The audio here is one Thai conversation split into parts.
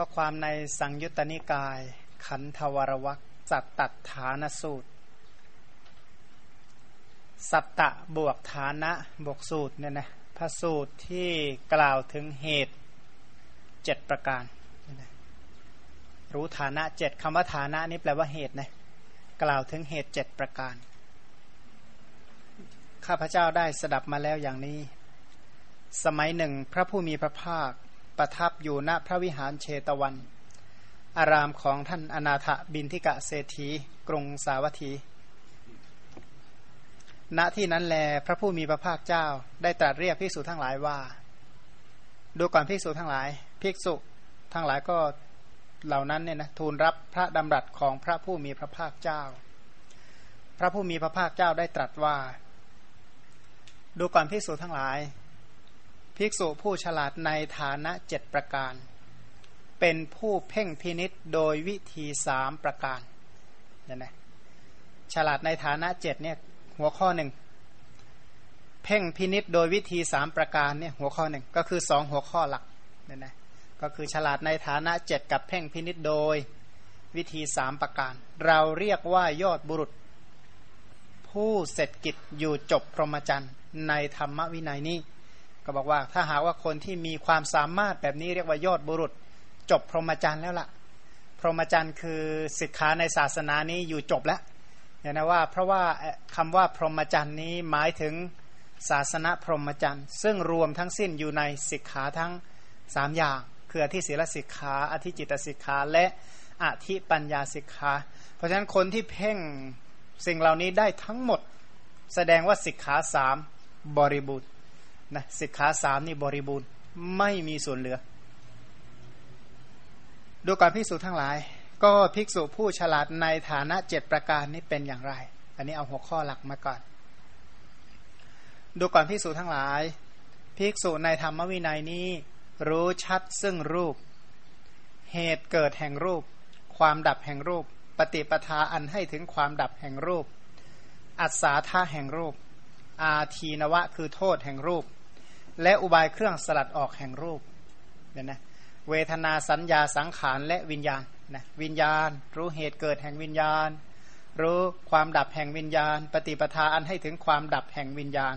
ข้อความในสังยุตตนิกาย ขันธวรวักจัตตัดฐานสูตร สัตตะบวกฐานะบวกสูตรเนี่ยนะพระสูตรที่กล่าวถึงเหตุเจ็ดประการ รู้ฐานะเจ็ดคำว่าฐานะนี่แปลว่าเหตุนะกล่าวถึงเหตุเจ็ดประการ ข้าพเจ้าได้สดับมาแล้วอย่างนี้ สมัยหนึ่งพระผู้มีพระภาค ประทับอยู่ณพระวิหารเชตวัน อารามของท่านอนาถบินทิกะเศรษฐีกรุงสาวัตถี ณที่นั้นแลพระผู้มีพระภาคเจ้าได้ตรัสเรียกภิกษุทั้งหลายว่า ดูก่อนภิกษุทั้งหลายภิกษุทั้งหลายก็เหล่านั้นเนี่ยนะทูลรับพระดำรัสของพระผู้มีพระภาคเจ้า พระผู้มีพระภาคเจ้าได้ตรัสว่า ดูก่อนภิกษุทั้งหลาย ภิกษุผู้ฉลาดในฐานะเจ็ดประการ เป็นผู้เพ่งพินิษโดยวิธีสามประการเนี่ยนะฉลาดในฐานะเจ็ดเนี่ยหัวข้อหนึ่งเพ่งพินิษโดยวิธีสามประการเนี่ยหัวข้อหนึ่งก็คือสองหัวข้อหลักเนี่ยนะก็คือฉลาดในฐานะเจ็ดกับเพ่งพินิษโดยวิธีสามประการ เราเรียกว่ายอดบุรุษ ผู้เสร็จกิจอยู่จบพรหมจรรย์ในธรรมวินัยนี้ ก็บอกว่าถ้าหากว่าคนที่มีความสามารถแบบนี้เรียกว่ายอดบุรุษ จบพรหมจรรย์แล้วละ่ะ พรหมจรรย์คือศิกขาในศาสนานี้อยู่จบแล้วเนี่ยนะว่าเพราะว่าคำว่าพรหมจรรย์นี้หมายถึงศาสนาพรหมจรรย์ ซึ่งรวมทั้งสิ้นอยู่ในศิกขาทั้งสามอย่าง คืออธิศีลสิกขาอธิจิตสิกขาและอธิปัญญาสิกขาเพราะฉะนั้นคนที่เพ่งสิ่งเหล่านี้ได้ทั้งหมด แสดงว่าสิกขาสามบริบูรณ์ นะสิกขาสามนี่บริบูรณ์ไม่มีส่วนเหลือ ดูการภิกษุทั้งหลาย ก็ภิกษุผู้ฉลาดในฐานะเจ็ดประการนี้เป็นอย่างไร อันนี้เอาหัวข้อหลักมาก่อน ดูก่อนภิกษุทั้งหลาย ภิกษุในธรรมวินัยนี้ รู้ชัดซึ่งรูป เหตุเกิดแห่งรูป ความดับแห่งรูป ปฏิปทาอันให้ถึงความดับแห่งรูป อัศาธาแห่งรูป อาทีนวะคือโทษแห่งรูป และอุบายเครื่องสลัดออกแห่งรูปเนี่ยนะเวทนาสัญญาสังขารและวิญญาณนะวิญญาณ รู้เหตุเกิดแห่งวิญญาณ รู้ความดับแห่งวิญญาณ ปฏิปทาอันให้ถึงความดับแห่งวิญญาณ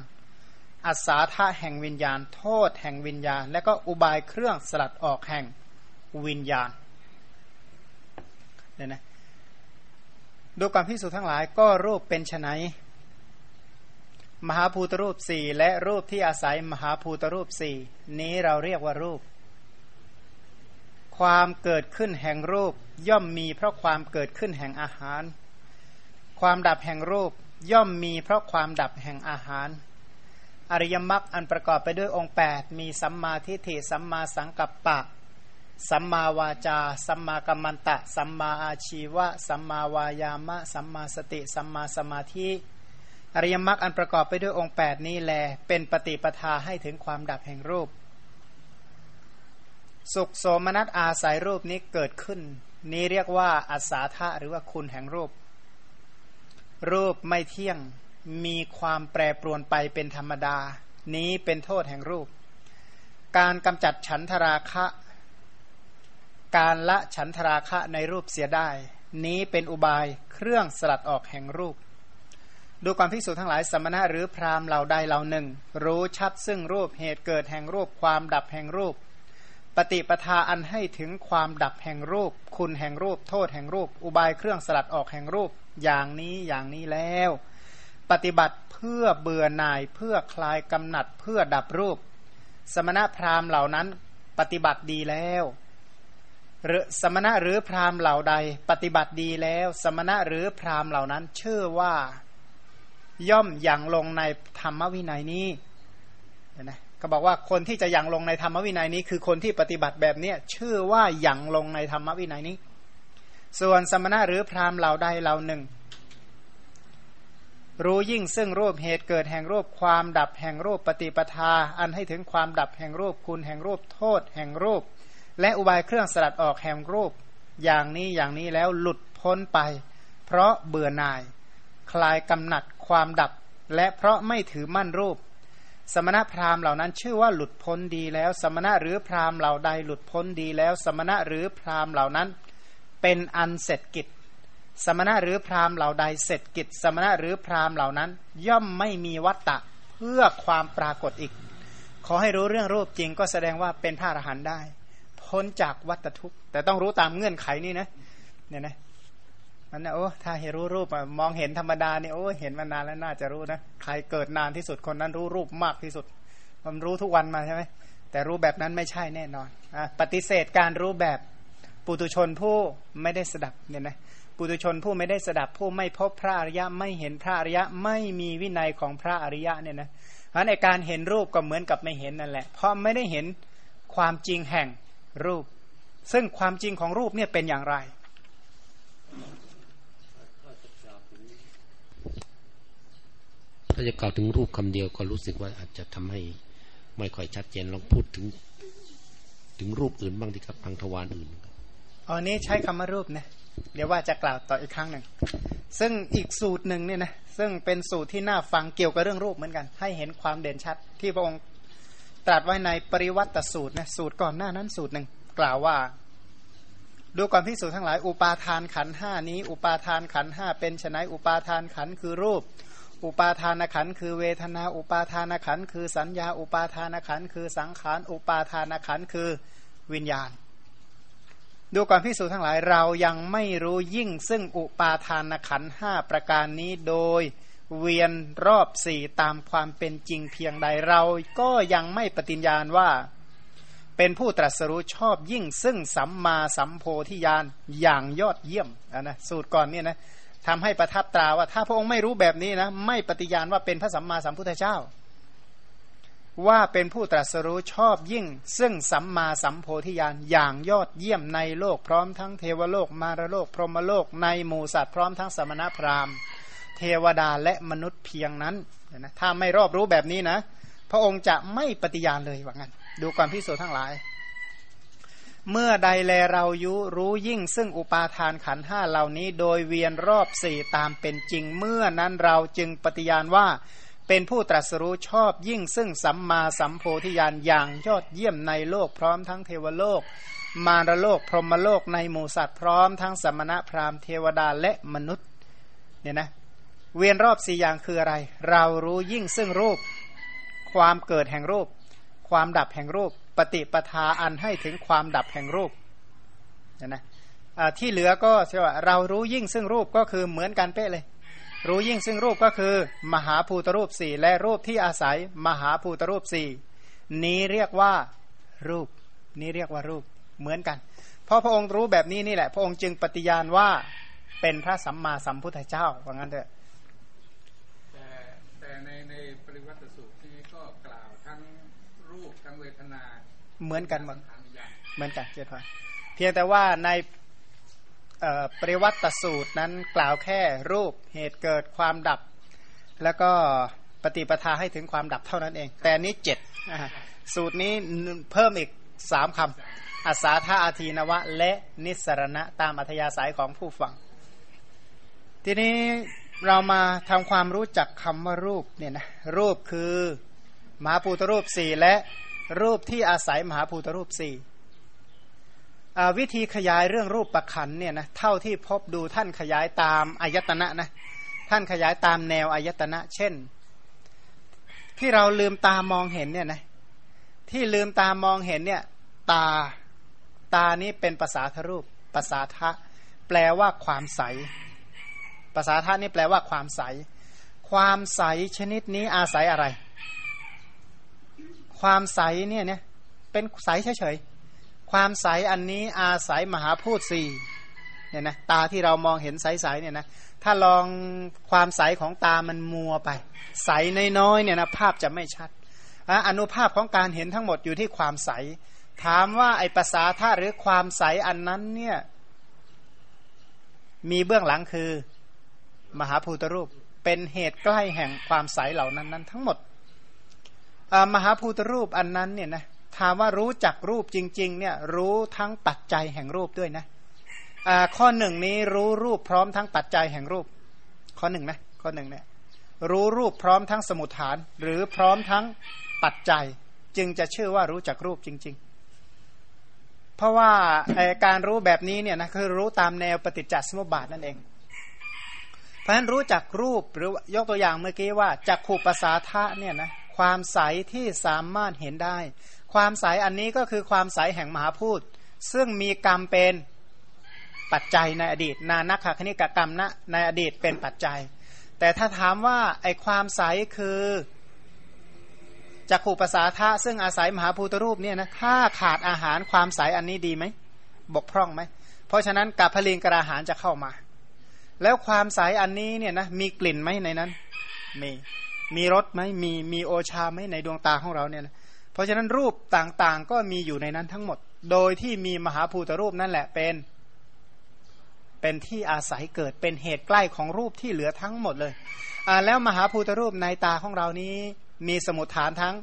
อัศาธาแห่งวิญญาณ โทษแห่งวิญญาณ และก็อุบายเครื่องสลัดออกแห่งวิญญาณเนี่ยนะดูความพิสูจน์ทั้งหลายก็รูปเป็นไน มหาภูตรูปสี่และรูปที่อาศัยมหาภูตรูปสี่นี้เราเรียกว่ารูป ความเกิดขึ้นแห่งรูปย่อมมีเพราะความเกิดขึ้นแห่งอาหาร ความดับแห่งรูปย่อมมีเพราะความดับแห่งอาหาร อริยมรรคอันประกอบไปด้วยองค์ 8 มีสัมมาทิฏฐิสัมมาสังกัปปะ สัมมาวาจา สัมมากัมมันตะ สัมมาอาชีวะ สัมมาวายามะ สัมมาสติ สัมมาสมาธิ อริยมรรคอันประกอบไปด้วยองค์ 8 นี้แล เป็นปฏิปทาให้ถึงความดับแห่งรูป สุขโสมนัสอาศัยรูปนี้เกิดขึ้น นี้เรียกว่าอัศาธาหรือว่าคุณแห่งรูป รูปไม่เที่ยงมีความแปรปรวนไปเป็นธรรมดา นี้เป็นโทษแห่งรูป การกำจัดฉันทราคะ การละฉันทราคะในรูปเสียได้ นี้เป็นอุบายเครื่องสลัดออกแห่งรูป ดูความพิสูจน์ทั้งหลายสมณะหรือพราหมณ์เหล่าใดเหล่าหนึ่ง รู้ชัดซึ่งรูปเหตุเกิดแห่งรูปความดับแห่งรูป ปฏิปทาอันให้ถึงความดับแห่งรูป คุณแห่งรูป โทษแห่งรูป อุบายเครื่องสลัดออกแห่งรูปอย่างนี้อย่างนี้แล้ว ปฏิบัติเพื่อเบื่อหน่ายเพื่อคลายกำหนัดเพื่อดับรูป สมณะพราหมณ์เหล่านั้นปฏิบัติดีแล้วหรือสมณะหรือพราหมณ์เหล่าใด ปฏิบัติดีแล้ว สมณะหรือพราหมณ์เหล่านั้น เชื่อว่า ย่อมอย่างลงในธรรมวินัยนี้นะก็บอกว่าคนที่จะยังลงในธรรมวินัยนี้ คือคนที่ปฏิบัติแบบเนี้ยชื่อว่าอย่างลงในธรรมวินัยนี้ ส่วนสมณะหรือพราหมณ์เหล่าใดเหล่าหนึ่ง รู้ยิ่งซึ่งรูปเหตุเกิดแห่งรูปความดับแห่งรูปปฏิปทา อันให้ถึงความดับแห่งรูปคุณแห่งรูปโทษ แห่งรูป และอุบายเครื่องสลัดออกแห่งรูป อย่างนี้อย่างนี้แล้วหลุดพ้นไป เพราะเบื่อหน่าย คลายกำหนัดความดับ และเพราะไม่ถือมั่นรูป สมณพราหมณ์เหล่านั้นชื่อว่าหลุดพ้นดีแล้ว สมณะหรือพราหมณ์เหล่าใดหลุดพ้นดีแล้ว สมณะหรือพราหมณ์เหล่านั้น เป็นอันเสร็จกิจ สมณะหรือพราหมณ์เหล่าใดเสร็จกิจ สมณะหรือพราหมณ์เหล่านั้น ย่อมไม่มีวัตตะเพื่อความปรากฏอีก ขอให้รู้เรื่องรูปจริงก็แสดงว่าเป็นพระอรหันต์ได้ พ้นจากวัตทุกข์ แต่ต้องรู้ตามเงื่อนไขนี่นะเนี่ยนะ มันนะโอ้ถ้าเห็นรู้รูปอะมองเห็นธรรมดาเนี่ยโอ้เห็นมานานแล้วน่าจะรู้นะใครเกิดนานที่สุดคนนั้นรู้รูปมากที่สุด มันรู้ทุกวันมาใช่ไหมแต่รู้แบบนั้นไม่ใช่แน่นอนอปฏิเสธการรู้แบบปุตุชนผู้ไม่ได้สดับเนี่ยนะปุตุชนผู้ไม่ได้สดับผู้ไม่พบพระอริยะไม่เห็นพระอริยะไม่มีวินัยของพระอริยะเนี่ยนะเพราะในการเห็นรูปก็เหมือนกับไม่เห็นนั่นแหละ เพราะไม่ได้เห็นความจริงแห่งรูป ซึ่งความจริงของรูปเนี่ยเป็นอย่างไร ถ้าจะกล่าวถึงรูปคำเดียวก็รู้สึกว่าอาจจะทำให้ไม่ค่อยชัดเจนลองพูดถึง ถึงรูปอื่นบ้างดีครับทางทวารอื่นอันนี้ใช้คำว่ารูปนะเดี๋ยวว่าจะกล่าวต่ออีกครั้งหนึ่ง ซึ่งอีกสูตรหนึ่งเนี่ยนะซึ่งเป็นสูตรที่น่าฟังเกี่ยวกับเรื่องรูปเหมือนกัน ให้เห็นความเด่นชัด ที่พระองค์ตรัสไว้ในปริวัติสูตรนะสูตรก่อนหน้านั้นสูตรหนึ่งกล่าวว่าดูก่อนพิสูจน์ทั้งหลาย อุปาทานขันห้านี้ อุปาทานขันห้าเป็นไนอุปาทานขันคือรูป อุปาทานขันคือเวทนา อุปาทานขันคือสัญญา อุปาทานขันคือสังขาร อุปาทานขันคือวิญญาณ ดูก่อนพิสูจนทั้งหลายเรายังไม่รู้ยิ่งซึ่งอุปาทานขันห้าประการนี้โดยเวียนรอบสี่ตามความเป็นจริงเพียงใดเราก็ยังไม่ปฏิญญาณว่า เป็นผู้ตรัสรู้ชอบยิ่งซึ่งสัมมาสัมโพธิญาณอย่างยอดเยี่ยมนะสูตรก่อนเนี่ยนะ ทำให้ประทับตราว่า ถ้าพระองค์ไม่รู้แบบนี้นะ ไม่ปฏิญาณว่าเป็นพระสัมมาสัมพุทธเจ้า ว่าเป็นผู้ตรัสรู้ชอบยิ่ง ซึ่งสัมมาสัมโพธิญาณอย่างยอดเยี่ยมในโลกพร้อมทั้งเทวโลกมารโลก พรหมโลกในหมู่สัตว์พร้อมทั้งสมณพราหมณ์ เทวดาและมนุษย์เพียงนั้นนะถ้าไม่รอบรู้แบบนี้นะ พระองค์จะไม่ปฏิญาณเลยว่างั้น ดูความพิสูจน์ทั้งหลาย เมื่อใดแลเรายุรู้ยิ่งซึ่งอุปาทานขันห้าเหล่านี้ โดยเวียนรอบสี่ตามเป็นจริง เมื่อนั้นเราจึงปฏิญาณว่าเป็นผู้ตรัสรู้ชอบยิ่งซึ่งสัมมาสัมโพธิญาณอย่างยอดเยี่ยมในโลกพร้อมทั้งเทวโลก มารโลกพรหมโลกในหมู่สัตว์พร้อมทั้งสมณะพราหมณ์เทวดาและมนุษย์เนี่ยนะเวียนรอบสี่อย่างคืออะไร เรารู้ยิ่งซึ่งรูป ความเกิดแห่งรูป ความดับแห่งรูป ปฏิปทาอันให้ถึงความดับแห่งรูปนะนะที่เหลือก็ใช่ว่าเรารู้ยิ่งซึ่งรูปก็คือเหมือนกันเป๊ะเลย รู้ยิ่งซึ่งรูปก็คือ มหาภูตรูปสี่และรูปที่อาศัยมหาภูตรูปสี่นี้เรียกว่ารูป นี้เรียกว่ารูปเหมือนกัน เพราะพระองค์รู้แบบนี้นี่แหละ พระองค์จึงปฏิญาณว่าเป็นพระสัมมาสัมพุทธเจ้าว่างั้นเถอะ เหมือนกันหมดเหมือนกันเจตพอเพียงแต่ว่าในปริวัติสูตรนั้นกล่าวแค่รูปเหตุเกิดความดับ แล้วก็ปฏิปทาให้ถึงความดับเท่านั้นเอง แต่นี้เจ็ดสูตรนี้เพิ่มอีกสามคำอาสาธาอาทีนวะ และนิสรณะตามอัธยาศัยของผู้ฟัง ทีนี้เรามาทำความรู้จักคำว่ารูปเนี่ยนะรูปคือมหาปูตรูปสี่และ รูปที่อาศัยมหาภูตรูปสี่วิธีขยายเรื่องรูปประคันเนี่ยนะเท่าที่พบดูท่านขยายตามอายตนะนะท่านขยายตามแนวอายตนะ เช่น ที่เราลืมตามองเห็นเนี่ยนะที่ลืมตามองเห็นเนี่ยตาตานี้เป็นภาษาทรูปภาษาทะแปลว่าความใสภาษาทะนี่แปลว่าความใส ความใสชนิดนี้อาศัยอะไร ความใสเนี่ยเนี่ยเป็นใสเฉยๆความใสอันนี้อาศัยมหาพูดสี่เนี่ยนะตาที่เรามองเห็นใสๆเนี่ยนะถ้าลองความใสของตามันมัวไป ใสน้อยๆเนี่ยนะภาพจะไม่ชัดอนุภาพของการเห็นทั้งหมดอยู่ที่ความใส ถามว่าไอภาษาท่าหรือความใสอันนั้นเนี่ยมีเบื้องหลังคือ มหาภูตรูปเป็นเหตุใกล้แห่งความใสเหล่านั้นนั้นทั้งหมด มหาภูตรูปอันนั้นเนี่ยนะถามว่ารู้จักรูปจริง ๆ เนี่ยรู้ทั้งปัจจัยแห่งรูปด้วยนะข้อหนึ่งนี้รู้รูปพร้อมทั้งปัจจัยแห่งรูป ข้อหนึ่งนะข้อหนึ่งเนี่ยรู้รูปพร้อมทั้งสมุทฐาน หรือพร้อมทั้งปัจจัย จึงจะชื่อว่ารู้จักรูปจริง ๆ เพราะว่าการรู้แบบนี้เนี่ยนะคือรู้ตามแนวปฏิจจสมุปบาทนั่นเอง เพราะฉะนั้นรู้จักรูปหรือยกตัวอย่างเมื่อกี้ว่าจักขู่ภาษาทะเนี่ยนะ ความใสที่สามารถเห็นได้ ความใสอันนี้ก็คือความใสแห่งมหาพูดซึ่งมีกรรมเป็นปัจจัยในอดีต นานักขคณิกกรรมนะในอดีตเป็นปัจจัย แต่ถ้าถามว่าไอความใสคือจักขู่ภาษาธาซึ่งอาศัยมหาภูตรูปเนี่ยนะถ้าขาดอาหารความใสอันนี้ดีไหมบกพร่องไหมเพราะฉะนั้นกับพลิงกระหารจะเข้ามา แล้วความใสอันนี้เนี่ยนะมีกลิ่นไหมในนั้นมี มีรสไหมมีมีโอชาไหมในดวงตาของเราเนี่ยนะเพราะฉะนั้นรูปต่างๆ ก็มีอยู่ในนั้นทั้งหมด โดยที่มีมหาภูตรูปนั่นแหละเป็น เป็นที่อาศัยเกิดเป็นเหตุใกล้ของรูปที่เหลือทั้งหมดเลยอ่าแล้วมหาภูตรูปในตาของเรานี้ มีสมุทฐานทั้ง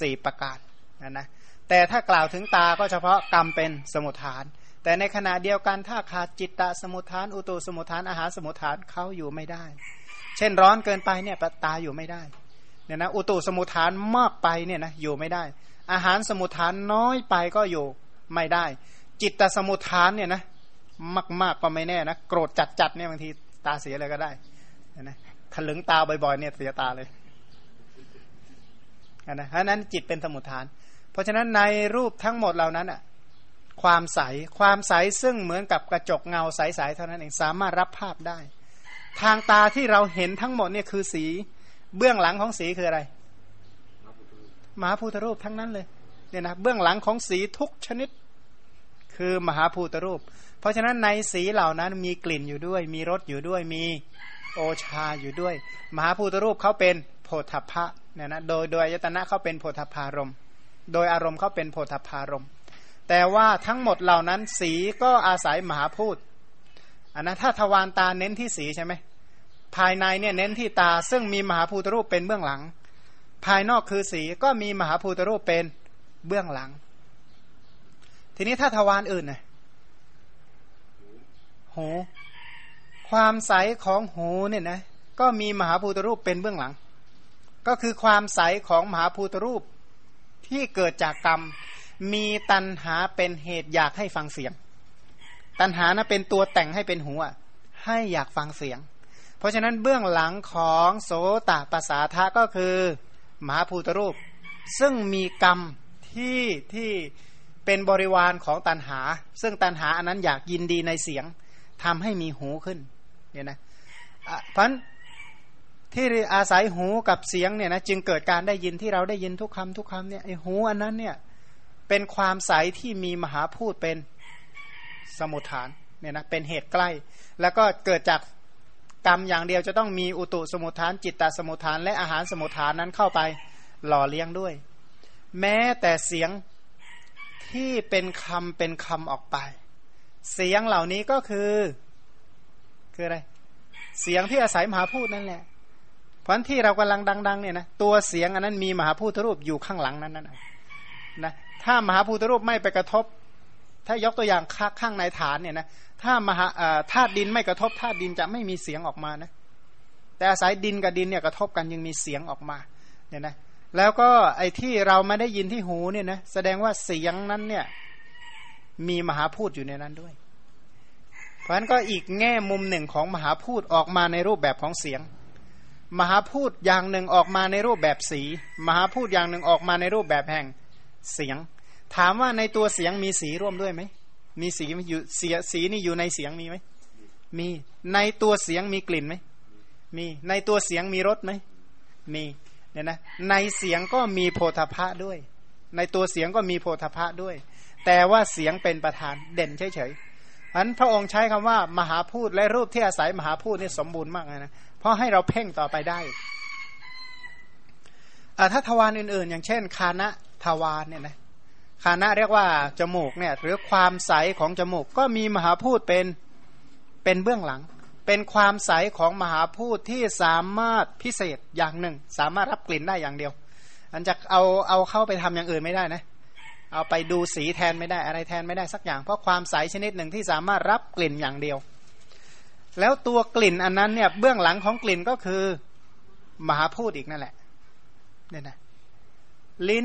สี่ประการนะนะแต่ถ้ากล่าวถึงตาก็เฉพาะกรรมเป็นสมุทฐาน แต่ในขณะเดียวกันถ้าขาดจิตตสมุทฐาน อุตุสมุทฐานอาหารสมุทฐานเขาอยู่ไม่ได้ เช่นร้อนเกินไปเนี่ยตาอยู่ไม่ได้เนี่ยนะอุตุสมุทฐานมากไปเนี่ยนะอยู่ไม่ได้ อาหารสมุทฐานน้อยไปก็อยู่ไม่ได้ จิตตสมุทฐานเนี่ยนะมากมากก็ไม่แน่นะโกรธจัดจัดเนี่ยบางทีตาเสียเลยก็ได้นะถลึงตาบ่อยๆเนี่ยเสียตาเลยนะเพราะนั้นจิตเป็นสมุทฐาน เพราะฉะนั้นในรูปทั้งหมดเหล่านั้นอะความใสความใสซึ่งเหมือนกับกระจกเงาใสๆเท่านั้นเองสามารถรับภาพได้ ทางตาที่เราเห็นทั้งหมดเนี่ยคือสี เบื้องหลังของสีคืออะไรมหาภูตรูปทั้งนั้นเลยเนี่ยนะเบื้องหลังของสีทุกชนิด คือมหาภูตรูป เพราะฉะนั้นในสีเหล่านั้นมีกลิ่นอยู่ด้วย มีรสอยู่ด้วยมีโอชาอยู่ด้วย มหาภูตรูปเขาเป็นโพธพะเนี่ยนะโดยโดยยตนะเขาเป็นโพธพารมโดยอารมณ์เขาเป็นโพธพารมแต่ว่าทั้งหมดเหล่านั้นสีก็อาศัยมหาพูด อันนั้นถ้าทวารตาเน้นที่สีใช่ไหมภายในเนี่ยเน้นที่ตาซึ่งมีมหาภูตรูปเป็นเบื้องหลัง ภายนอกคือสีก็มีมหาภูตรูปเป็นเบื้องหลัง ทีนี้ถ้าทวารอื่นน่ะหูความใสของหูเนี่ยนะก็มีมหาภูตรูปเป็นเบื้องหลัง ก็คือความใสของมหาภูตรูปที่เกิดจากกรรม มีตัณหาเป็นเหตุอยากให้ฟังเสียง ตัณหานะเป็นตัวแต่งให้เป็นหูให้อยากฟังเสียง เพราะฉะนั้นเบื้องหลังของโสตภาษาทะก็คือมหาภูตรูป ซึ่งมีกรรมที่ที่เป็นบริวารของตัณหา ซึ่งตัณหาอันนั้นอยากยินดีในเสียงทำให้มีหูขึ้นเนี่ยนะเพราะที่อาศัยหูกับเสียงเนี่ยนะจึงเกิดการได้ยินที่เราได้ยินทุกคำทุกคำเนี่ยไอหูอันนั้นเนี่ยเป็นความใสที่มีมหาพูดเป็น สมุทฐานเนี่ยนะเป็นเหตุใกล้ แล้วก็เกิดจากกรรมอย่างเดียวจะต้องมีอุตุสมุทฐาน จิตตสมุทฐาน และอาหารสมุทฐานนั้นเข้าไปหล่อเลี้ยงด้วย แม้แต่เสียงที่เป็นคำเป็นคำออกไป เสียงเหล่านี้ก็คือ คืออะไร เสียงที่อาศัยมหาพูดนั่นแหละเพราะที่เรากำลังดัง ๆ เนี่ยนะตัวเสียงอันนั้นมีมหาพูทธรูปอยู่ข้างหลังนั้นนะนะถ้ามหาพูทธรูปไม่ไปกระทบ ถ้ายกตัวอย่างข้างในฐานเนี่ยนะถ้ามหาธาตุดินไม่กระทบธาตุดินจะไม่มีเสียงออกมานะแต่อาศัยดินกับดินเนี่ยกระทบกันยังมีเสียงออกมาเนี่ยนะแล้วก็ไอ้ที่เราไม่ได้ยินที่หูเนี่ยนะแสดงว่าเสียงนั้นเนี่ยมีมหาพูดอยู่ในนั้นด้วย เพราะฉะนั้นก็อีกแง่มุมหนึ่งของมหาพูดออกมาในรูปแบบของเสียง มหาพูดอย่างหนึ่งออกมาในรูปแบบสี มหาพูดอย่างหนึ่งออกมาในรูปแบบแห่งเสียง ถามว่าในตัวเสียงมีสีร่วมด้วยไหมมีสีอยู่เสียสีนี่อยู่ในเสียงมีไหมมีในตัวเสียงมีกลิ่นไหมมีในตัวเสียงมีรสไหมมีเนี่ยนะในเสียงก็มีโพธพะด้วย ในตัวเสียงก็มีโพธพะด้วย แต่ว่าเสียงเป็นประธานเด่นเฉยๆอันพระองค์ใช้คำว่ามหาพูดและรูปที่อาศัยมหาพูดนี่สมบูรณ์มากนะเพราะให้เราเพ่งต่อไปได้ถ้าทวารอื่นๆ อย่างเช่น คานะทวารเนี่ยนะ คานะเรียกว่าจมูกเนี่ยหรือความใสของจมูกก็มีมหาพูดเป็นเป็นเบื้องหลัง เป็นความใสของมหาพูดที่สามารถพิเศษอย่างหนึ่ง สามารถรับกลิ่นได้อย่างเดียว อันจะเอาเอาเข้าไปทำอย่างอื่นไม่ได้นะเอาไปดูสีแทนไม่ได้อะไรแทนไม่ได้สักอย่าง เพราะความใสชนิดหนึ่งที่สามารถรับกลิ่นอย่างเดียว แล้วตัวกลิ่นอันนั้นเนี่ยเบื้องหลังของกลิ่นก็คือมหาพูดอีกนั่นแหละเนี่ยนะลิ้น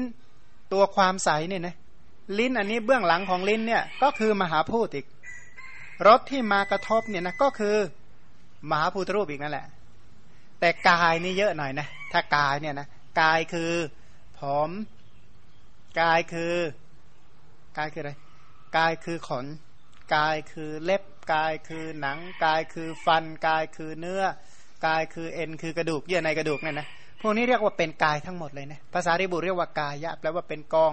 ตัวความใสเนี่ยนะ ลิ้นอันนี้เบื้องหลังของลิ้นเนี่ยก็คือมหาพูดอีกรสที่มากระทบเนี่ยนะก็คือมหาภูตรูปอีกนั่นแหละ แต่กายนี่เยอะหน่อยนะถ้ากายเนี่ยนะกายคือผมกายคือกายคืออะไรกายคือขนกายคือเล็บกายคือหนังกายคือฟันกายคือเนื้อกายคือเอ็นคือกระดูกเยื่อในกระดูกเนี่ยนะพวกนี้เรียกว่าเป็นกายทั้งหมดเลยนะภาษาริบุเรียกว่ากายะแปลว่าเป็นกอง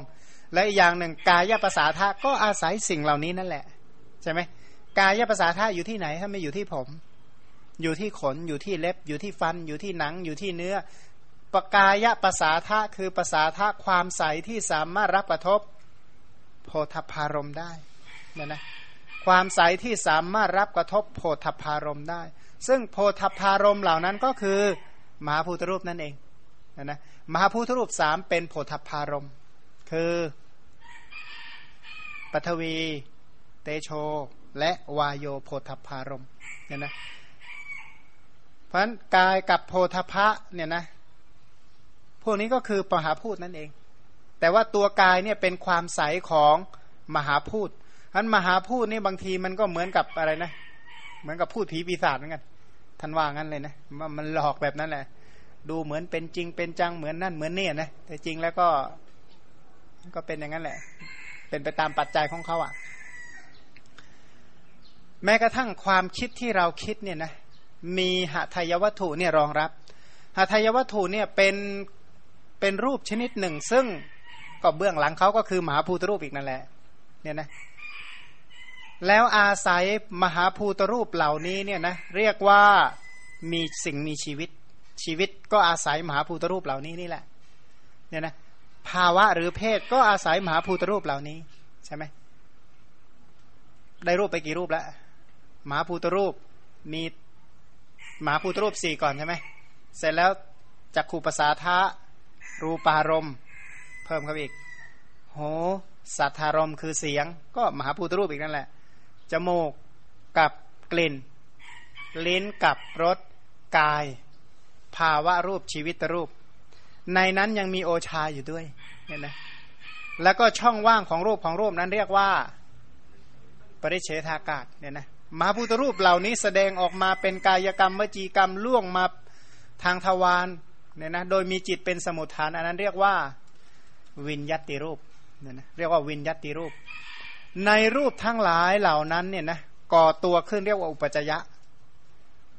และอีกอย่างหนึ่งกายะภาษาธาก็อาศัยสิ่งเหล่านี้นั่นแหละใช่ไหมกายภาษาธาอยู่ที่ไหนถ้าไม่อยู่ที่ผม อยู่ที่ขนอยู่ที่เล็บ อยู่ที่ฟัน อยู่ที่หนัง อยู่ที่เนื้อปกายะภาษาธาคือภาษาธาความใสที่สามารถรับกระทบโพธพารมได้เนี่ยนะความใสที่สามารถรับกระทบโพธพารมได้ ซึ่งโพธพารมเหล่านั้นก็คือมหาภูตรูปนั่นเองนะนะมหาภูตรูปสามเป็นโพธพารม คือปฐวี เตโช และวายโยโพธพารมเนี่ยนะเพราะฉะนั้นกายกับโพธพะเนี่ยนะพวกนี้ก็คือมหาพูดนั่นเอง แต่ว่าตัวกายเนี่ยเป็นความใสของมหาพูดฉะนั้นมหาพูดนี่บางทีมันก็เหมือนกับอะไรนะ เหมือนกับพูดผีปีศาจเหมือนกันท่านว่างั้นเลยนะมันหลอกแบบนั้นแหละ ดูเหมือนเป็นจริงเป็นจังเหมือนนั่นเหมือนนี่นะแต่จริงแล้วก็ ก็เป็นอย่างนั้นแหละ เป็นไปตามปัจจัยของเขาอะ่ะ แม้กระทั่งความคิดที่เราคิดเนี่ยนะมีหทัยวัตถุเนี่ยรองรับหทัยวัตถุเนี่ยเป็นเป็นรูปชนิดหนึ่ง ซึ่งก็เบื้องหลังเขาก็คือมหาภูตรูปอีกนั่นแหละ เนี่ยนะแล้วอาศัยมหาภูตรูปเหล่านี้เนี่ยนะเรียกว่ามีสิ่งมีชีวิตชีวิตก็อาศัยมหาภูตรูปเหล่านี้นี่แหละเนี่ยนะ ภาวะหรือเพศก็อาศัยมหาภูตรูปเหล่านี้ ใช่ไหมได้รูปไปกี่รูปแล้วมหาภูตรูปมีมหาภูตรูปสี่ก่อนใช่ไหมเสร็จแล้วจักขูปสาทะรูปารมเพิ่มเข้าอีกโหสัทธารมคือเสียง ก็มหาภูตรูปอีกนั่นแหละ จมูกกับกลิ่น ลิ้นกับรสกาย ภาวะรูปชีวิตรูป ในนั้นยังมีโอชาอยู่ด้วยเนี่ยนะแล้วก็ช่องว่างของรูปของรูปนั้นเรียกว่า ปริเฉทากาศเนี่ยนะมหาพุทธรูปเหล่านี้แสดงออกมาเป็นกายกรรมวจีกรรมล่วงมาทางทวารเนี่ยนะโดยมีจิตเป็นสมุทฐาน อันนั้นเรียกว่าวินยัติรูปเนี่ยนะเรียกว่าวินยัติรูป ในรูปทั้งหลายเหล่านั้นเนี่ยนะก่อตัวขึ้นเรียกว่าอุปจยะ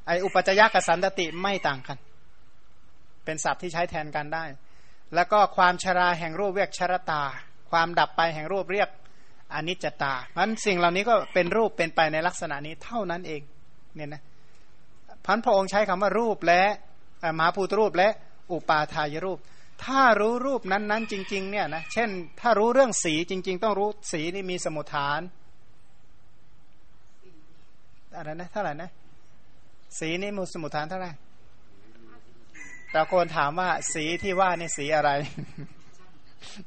ไออุปจยะกับสันตติไม่ต่างกัน เป็นศัพท์ที่ใช้แทนกันได้ แล้วก็ความชราแห่งรูปเรียกชรตา ความดับไปแห่งรูปเรียกอนิจจตามันสิ่งเหล่านี้ก็เป็นรูปเป็นไปในลักษณะนี้เท่านั้นเองเนี่ยนะพันพระองค์ใช้คำว่ารูปและมหาภูตรูปและอุปาทายรูป ถ้ารู้รูปนั้นๆ จริงๆเนี่ยนะเช่น ถ้ารู้เรื่องสีจริง ๆ ต้องรู้สีนี่มีสมุทฐานอะไรนะเท่าไหร่นะสีนี่มีสมุทฐานเท่าไหร่ เราควรถามว่าสีที่ว่านี่สีอะไร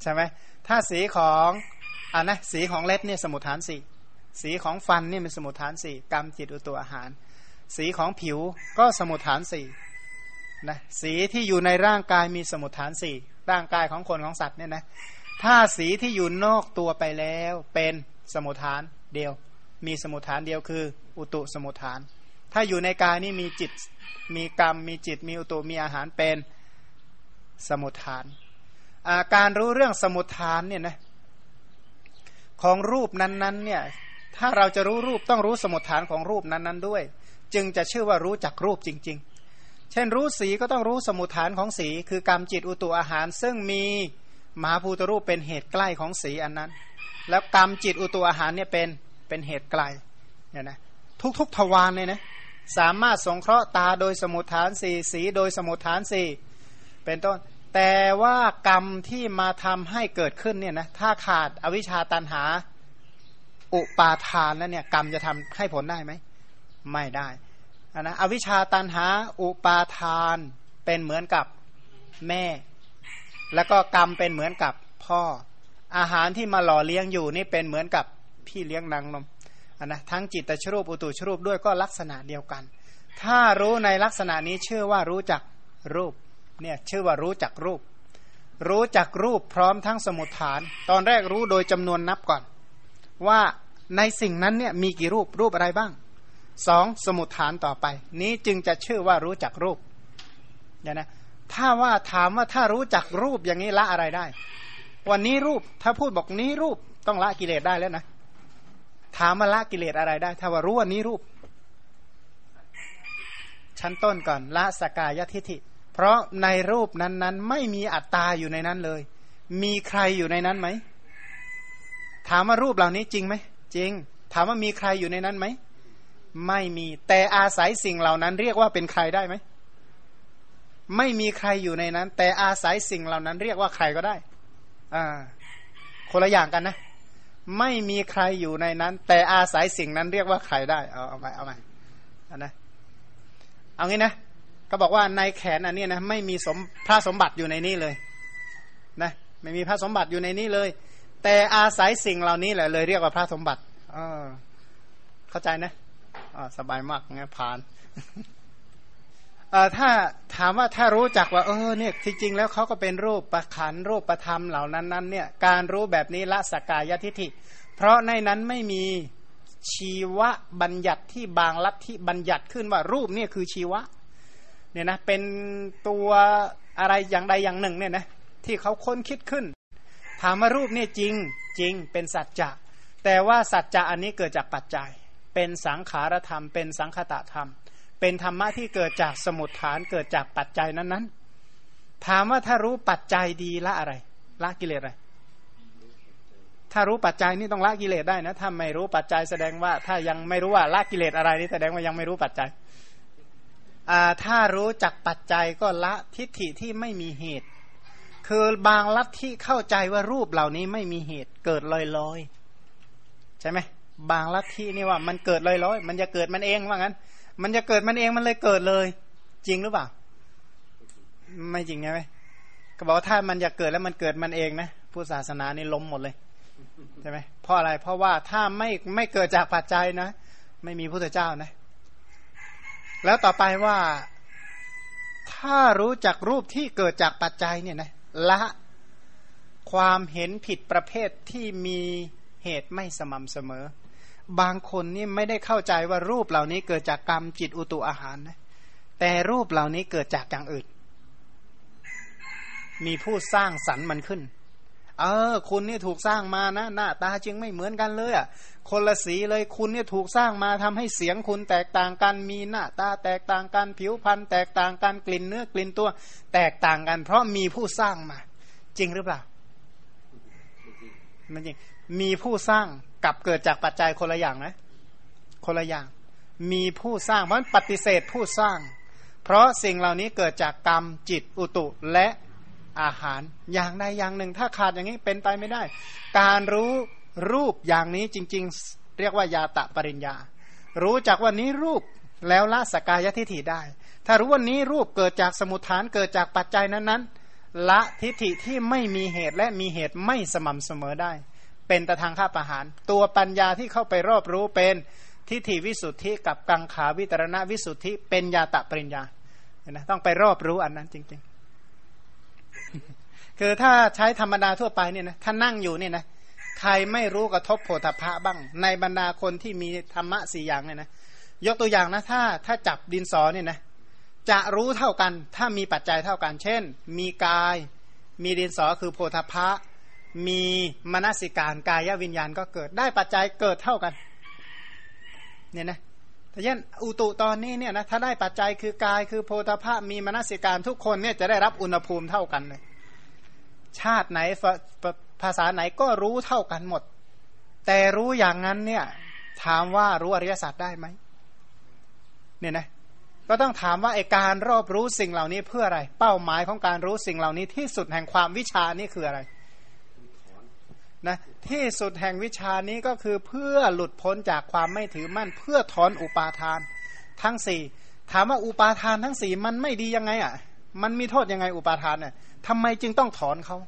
ใช่ไหมถ้าสีของอ่านะสีของเล็บเนี่ยสมุทฐานสี่สีของฟันนี่เป็นสมุทฐานสี่กรรมจิตอุตัวอาหาร สีของผิวก็สมุทฐานสี่นะสีที่อยู่ในร่างกายมีสมุทฐานสี่ร่างกายของคนของสัตว์เนี่ยนะถ้าสีที่อยู่นอกตัวไปแล้วเป็นสมุทฐานเดียว มีสมุทฐานเดียวคือ อุตุสมุทฐาน ถ้าอยู่ในกายนี่มีจิตมีกรรม มีจิตมีอุตุมีอาหารเป็นสมุทฐานการรู้เรื่องสมุทฐานเนี่ยนะของรูปนั้นๆเนี่ยถ้าเราจะรู้รูปต้องรู้สมุทฐานของรูปนั้นๆด้วย จึงจะชื่อว่ารู้จักรูปจริง ๆ เช่นรู้สีก็ต้องรู้สมุทฐานของสี คือกรรมจิตอุตุอาหาร ซึ่งมีมหาภูตรูปเป็นเหตุใกล้ของสีอันนั้น แล้วกรรมจิตอุตุอาหารเนี่ยเป็นเป็นเหตุไกลเนี่ยนะทุกๆทวารเลยนะ สามารถสงเคราะห์ตาโดยสมุทฐานสี่สีโดยสมุทฐานสี่เป็นต้น แต่ว่ากรรมที่มาทำให้เกิดขึ้นเนี่ยนะถ้าขาดอวิชชาตันหาอุปาทานแล้วเนี่ยกรรมจะทำให้ผลได้ไหมไม่ได้นะอวิชชาตันหาอุปาทานเป็นเหมือนกับแม่ แล้วก็กรรมเป็นเหมือนกับพ่อ อาหารที่มาหล่อเลี้ยงอยู่นี่เป็นเหมือนกับพี่เลี้ยงนางนม นนะทั้งจิตตชรูปอุตุชรูปด้วยก็ลักษณะเดียวกัน ถ้ารู้ในลักษณะนี้ชื่อว่ารู้จักรูปเนี่ยชื่อว่ารู้จักรูป รู้จักรูปพร้อมทั้งสมุดฐาน ตอนแรกรู้โดยจำนวนนับก่อน ว่าในสิ่งนั้นเนี่ยมีกี่รูปรูปอะไรบ้างสองสมุดฐานต่อไป นี้จึงจะชื่อว่ารู้จักรูปเนี่ยนะถ้าว่าถามว่าถ้ารู้จักรูปอย่างนี้ละอะไรได้ วันนี้รูปถ้าพูดบอกนี้รูปต้องละกิเลสได้แล้วนะ ถามมาละกิเลสอะไรได้ ถ้าว่ารู้ว่านี้รูป ชั้นต้นก่อนละสกายทิฐิ เพราะในรูปนั้นๆ ไม่มีอัตตาอยู่ในนั้นเลย มีใครอยู่ในนั้นไหม ถามว่ารูปเหล่านี้จริงไหม จริง ถามว่ามีใครอยู่ในนั้นไหม ไม่มี แต่อาศัยสิ่งเหล่านั้น เรียกว่าเป็นใครได้ไหม ไม่มีใครอยู่ในนั้น แต่อาศัยสิ่งเหล่านั้น เรียกว่าใครก็ได้ อ่า คนละอย่างกันนะ ไม่มีใครอยู่ในนั้น แต่อาศัยสิ่งนั้นเรียกว่าใครได้ เอาเอาไปเอาไปเอานะเอางี้นะก็บอกว่าในแขนอันนี้นะไม่มีสมพระสมบัติอยู่ในนี้เลยนะไม่มีพระสมบัติอยู่ในนี้เลย แต่อาศัยสิ่งเหล่านี้แหละเลยเรียกว่าพระสมบัติเข้าใจนะอ๋อสบายมากงั้นผ่าน ถ้าถามว่าถ้ารู้จักว่าเออเนี่ยจริงๆ แล้วเขาก็เป็นรูปประขันรูปประธรรมเหล่านั้นนั้นเนี่ยการรู้แบบนี้ละสกายทิฐิ เพราะในนั้นไม่มีชีวะบัญญัติที่บางลัทธิบัญญัติขึ้นว่ารูปเนี่ยคือชีวะเนี่ยนะเป็นตัวอะไรอย่างใดอย่างหนึ่งเนี่ยนะที่เขาค้นคิดขึ้น ถามว่ารูปเนี่ยจริงจริงเป็นสัจจะแต่ว่าสัจจะอันนี้เกิดจากปัจจัย เป็นสังขารธรรม เป็นสังคตะธรรม เป็นธรรมะที่เกิดจากสมุดฐานเกิดจากปัจจัยนั้นๆ ถามว่าถ้ารู้ปัจจัยดีละอะไร ละกิเลสอะไร ถ้ารู้ปัจจัยนี่ต้องละกิเลสได้นะถ้าไม่รู้ปัจจัยแสดงว่า ถ้ายังไม่รู้ว่าละกิเลสอะไรนี่แสดงว่ายังไม่รู้ปัจจัยถ้ารู้จักปัจจัยก็ละทิฏฐิที่ไม่มีเหตุ คือบางลัทธิเข้าใจว่ารูปเหล่านี้ไม่มีเหตุเกิดลอยๆใช่ไหมบางลัทธินี่ว่ามันเกิดลอยๆมันจะเกิดมันเองว่างั้น มันจะเกิดมันเองมันเลยเกิดเลย จริงหรือเปล่า ไม่จริงใช่ไหมก็บอกว่าถ้ามันจะเกิดแล้วมันเกิดมันเองนะผู้ศาสนานี่ล้มหมดเลยใช่ไหมเพราะอะไรเพราะว่าถ้าไม่ไม่เกิดจากปัจจัยนะ ไม่มีพระเจ้านะ แล้วต่อไปว่าถ้ารู้จักรูปที่เกิดจากปัจจัยเนี่ยนะละความเห็นผิดประเภทที่มีเหตุไม่สม่ำเสมอ บางคนนี่ไม่ได้เข้าใจว่ารูปเหล่านี้เกิดจากกรรมจิตอุตุอาหารนะแต่รูปเหล่านี้เกิดจากอย่างอื่น มีผู้สร้างสรรค์มันขึ้น เออ คุณนี่ถูกสร้างมานะ หน้าตาจึงไม่เหมือนกันเลยอะ คนละสีเลยคุณเนี่ยถูกสร้างมาทำให้เสียงคุณแตกต่างกัน มีหน้าตาแตกต่างกัน ผิวพรรณแตกต่างกันกลิ่นเนื้อกลิ่นตัว แตกต่างกัน เพราะมีผู้สร้างมา จริงหรือเปล่า มันจริง มีผู้สร้าง กับเกิดจากปัจจัยคนละอย่างนะ คนละอย่าง มีผู้สร้างเพราะปฏิเสธผู้สร้าง เพราะสิ่งเหล่านี้เกิดจากกรรมจิตอุตุและอาหารอย่างใดอย่างหนึ่ง ถ้าขาดอย่างนี้เป็นไปไม่ได้ การรู้รูปอย่างนี้จริง ๆ เรียกว่ายาตะปริญญา รู้จักว่านี้รูปแล้วละสกายทิฏฐิได้ ถ้ารู้ว่านี้รูปเกิดจากสมุทฐานเกิดจากปัจจัยนั้นๆละทิฏฐิที่ไม่มีเหตุและมีเหตุไม่สม่ำเสมอได้ เป็นตะทางข้าประหาร ตัวปัญญาที่เข้าไปรอบรู้เป็นทิฏฐิวิสุทธิกับกังขาวิตรณวิสุทธิเป็นยาตะปริญญานะต้องไปรอบรู้อันนั้นจริง ๆ คือถ้าใช้ธรรมดาทั่วไปเนี่ยนะถ้านั่งอยู่เนี่ยนะใครไม่รู้กระทบโพธพะบ้าง ในบรรดาคนที่มีธรรมะสี่อย่างเนี่ยนะยกตัวอย่างนะถ้าถ้าจับดินสอเนี่ยนะจะรู้เท่ากัน ถ้ามีปัจจัยเท่ากัน เช่น มีกาย มีดินสอคือโพธพะ มีมนสิการกายวิญญาณก็เกิดได้ปัจจัยเกิดเท่ากัน เนี่ยนะถ้าเช่นอุตุตอนนี้เนี่ยนะถ้าได้ปัจจัยคือกายคือโพธพะมีมนสิการทุกคนเนี่ยจะได้รับอุณหภูมิเท่ากันเลยชาติไหนภาษาไหนก็รู้เท่ากันหมด แต่รู้อย่างนั้นเนี่ยถามว่ารู้อริยสัจได้ไหมเนี่ยนะก็ต้องถามว่าไอการรอบรู้สิ่งเหล่านี้เพื่ออะไร เป้าหมายของการรู้สิ่งเหล่านี้ที่สุดแห่งความวิชานี่คืออะไร นะที่สุดแห่งวิชานี้ก็คือเพื่อหลุดพ้นจากความไม่ถือมั่น เพื่อถอนอุปาทาน ทั้งสี่ถามว่าอุปาทานทั้งสี่มันไม่ดียังไงอะ มันมีโทษยังไงอุปาทานเนี่ยทำไมจึงต้องถอนเขา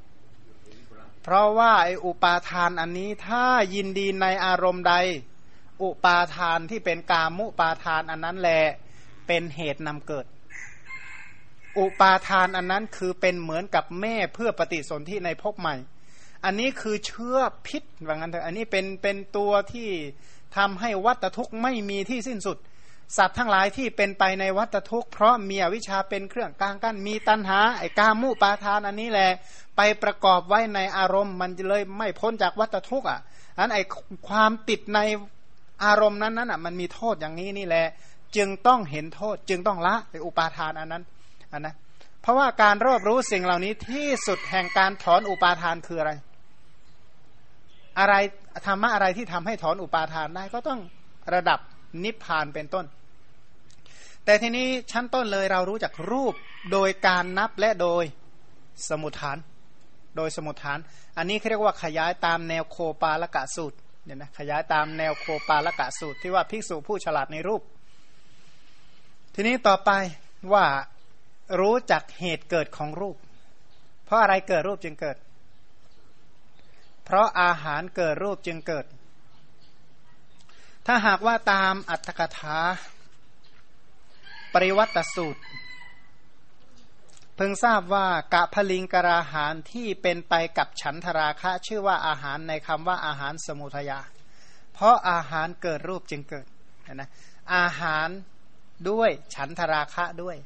เพราะว่าไอ้อุปาทานอันนี้ถ้ายินดีในอารมณ์ใด อุปาทานที่เป็นกามุปาทานอันนั้นแหละเป็นเหตุนำเกิด อุปาทานอันนั้นคือเป็นเหมือนกับแม่เพื่อปฏิสนธิในภพใหม่ อันนี้คือเชื้อพิษว่างั้นเถอะอันนี้เป็นเป็นตัวที่ทำให้วัตทุกข์ไม่มีที่สิ้นสุด สัตว์ทั้งหลายที่เป็นไปในวัตทุกข์เพราะมีอวิชชาเป็นเครื่องกลางกั้นมีตัณหาไอ้กามุปาทานอันนี้แหละไปประกอบไว้ในอารมณ์ มันเลยไม่พ้นจากวัตทุกข์อะอันไอ้ความติดในอารมณ์นั้นนั้นอะมันมีโทษอย่างนี้นี่แหละจึงต้องเห็นโทษ จึงต้องละในอุปาทานอันนั้นอันนะเพราะว่าการรอบรู้สิ่งเหล่านี้ที่สุดแห่งการถอนอุปาทานคืออะไร อะไรธรรมะอะไรที่ทำให้ถอนอุปาทานได้ก็ต้องระดับนิพพานเป็นต้น แต่ทีนี้ชั้นต้นเลยเรารู้จักรูปโดยการนับและโดยสมุทฐาน โดยสมุทฐาน อันนี้เขาเรียกว่าขยายตามแนวโคปาลกะสูตรเนี่ยนะขยายตามแนวโคปาลกะสูตรที่ว่าภิกษุผู้ฉลาดในรูป ทีนี้ต่อไปว่ารู้จักเหตุเกิดของรูป เพราะอะไรเกิดรูปจึงเกิด เพราะอาหารเกิดรูปจึงเกิด ถ้าหากว่าตามอัตถกถา ปริวัตสูตร เพิ่งทราบว่ากะพลิงกราหารที่เป็นไปกับฉันทราคะ ชื่อว่าอาหารในคำว่าอาหารสมุทยา เพราะอาหารเกิดรูปจึงเกิดนะอาหารด้วยฉันทราคะด้วย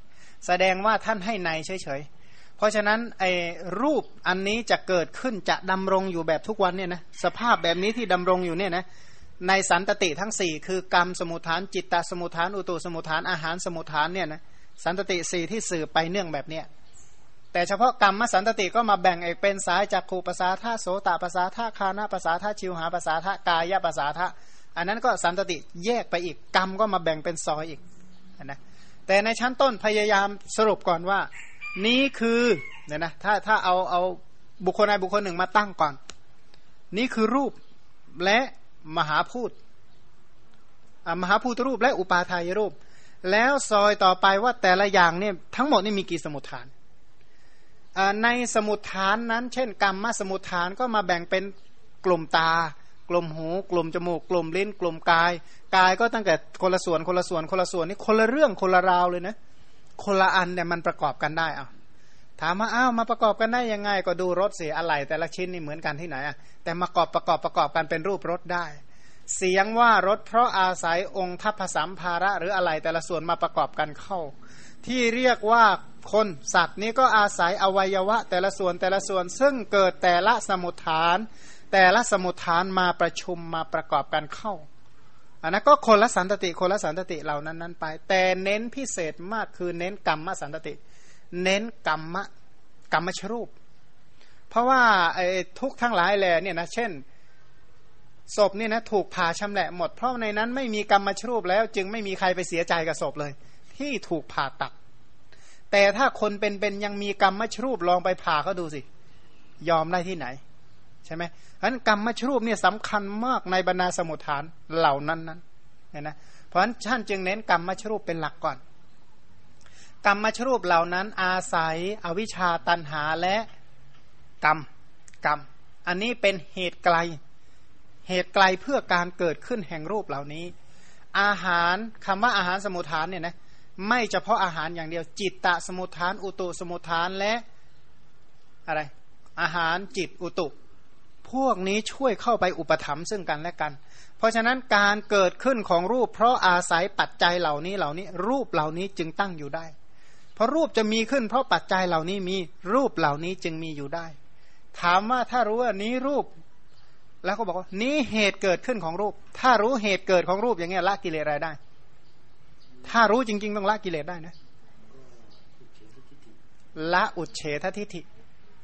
แสดงว่าท่านให้ในเฉยๆ เพราะฉะนั้นไอ้รูปอันนี้จะเกิดขึ้นจะดำรงอยู่แบบทุกวันเนี่ยนะสภาพแบบนี้ที่ดำรงอยู่เนี่ยนะในสันตติทั้งสี่คือกรรมสมุทฐานจิตตสมุทฐานอุตุสมุทฐานอาหารสมุทฐานเนี่ยนะสันตติสี่ที่สืบไปเนื่องแบบเนี้ยแต่เฉพาะกรรมมสันตติก็มาแบ่งเอกเป็นสายจากขูภาษาท่าโสตภาษาท่าคานาภาษาท่าชิวหาภาษาท่ากายภาษาท่าอันนั้นก็สันตติแยกไปอีกกรรมก็มาแบ่งเป็นซอยอีกนะแต่ในชั้นต้นพยายามสรุปก่อนว่า นี้คือเนี่ยนะถ้าถ้าเอาเอาบุคคลใดบุคคลหนึ่งมาตั้งก่อน นี่คือรูปและมหาพูดมหาพูดรูปและอุปาทายรูป แล้วซอยต่อไปว่าแต่ละอย่างเนี่ยทั้งหมดนี่มีกี่สมุทฐานในสมุทฐานนั้น เช่น กรรมมาสมุทฐานก็มาแบ่งเป็นกลุ่มตา กลุ่มหู กลุ่มจมูก กลุ่มลิ้น กลุ่มกาย กายก็ตั้งแต่คนละส่วนคนละส่วนคนละส่วนนี่คนละเรื่องคนละราวเลยนะ คนละอันเนี่ยมันประกอบกันได้เอาถามว่าอ้าวมาประกอบกันได้ยังไง ก็ดูรถเสียอะไรแต่ละชิ้นนี่เหมือนกันที่ไหนอะแต่มากอบประกอบประกอบกันเป็นรูปรถได้ เสียงว่ารถเพราะอาศัยองค์ทัพสัมภาระหรืออะไรแต่ละส่วนมาประกอบกันเข้า ที่เรียกว่าคนสัตว์นี้ก็อาศัยอวัยวะ แต่ละส่วนแต่ละส่วนซึ่งเกิดแต่ละสมุทฐาน แต่ละสมุทฐานมาประชุมมาประกอบกันเข้า อันนั้นก็คนละสันตติคนละสันตติเหล่านั้นนั้นไป แต่เน้นพิเศษมากคือเน้นกรรมสันตติ เน้นกรรมะกรรมชรูป เพราะว่าไอ้ทุกทั้งหลายแหล่เนี่ยนะเช่นศพเนี่ยนะถูกผ่าชำแหละหมด เพราะในนั้นไม่มีกรรมชรูปแล้ว จึงไม่มีใครไปเสียใจกับศพเลย ที่ถูกผ่าตัด แต่ถ้าคนเป็นๆยังมีกรรมชรูปลองไปผ่าเขาดูสิ ยอมได้ที่ไหน ใช่ไหมเพราะนั้นกรรมมชรูปเนี่ยสำคัญมากในบรรดาสมุทฐานเหล่านั้นนั้นเห็นนะเพราะฉะนั้นท่านจึงเน้นกรรมมชรูปเป็นหลักก่อน กรรมมชรูปเหล่านั้นอาศัยอวิชชาตันหาและกรรมกรรม อันนี้เป็นเหตุไกล เหตุไกลเพื่อการเกิดขึ้นแห่งรูปเหล่านี้ อาหารคำว่าอาหารสมุทฐานเนี่ยนะไม่เฉพาะอาหารอย่างเดียว จิตตะสมุทฐาน อุตุสมุทฐานและอะไร อาหารจิตอุตุ พวกนี้ช่วยเข้าไปอุปถัมภ์ซึ่งกันและกัน เพราะฉะนั้นการเกิดขึ้นของรูป เพราะอาศัยปัจจัยเหล่านี้เหล่านี้ รูปเหล่านี้จึงตั้งอยู่ได้ เพราะรูปจะมีขึ้น เพราะปัจจัยเหล่านี้มีรูปเหล่านี้จึงมีอยู่ได้ ถามว่าถ้ารู้ว่านี้รูป แล้วก็บอกว่านี้เหตุเกิดขึ้นของรูป ถ้ารู้เหตุเกิดของรูปอย่างเงี้ยละกิเลสอะไรได้ ถ้ารู้จริง ๆ ต้องละกิเลสได้นะละอุเฉททิฏฐิ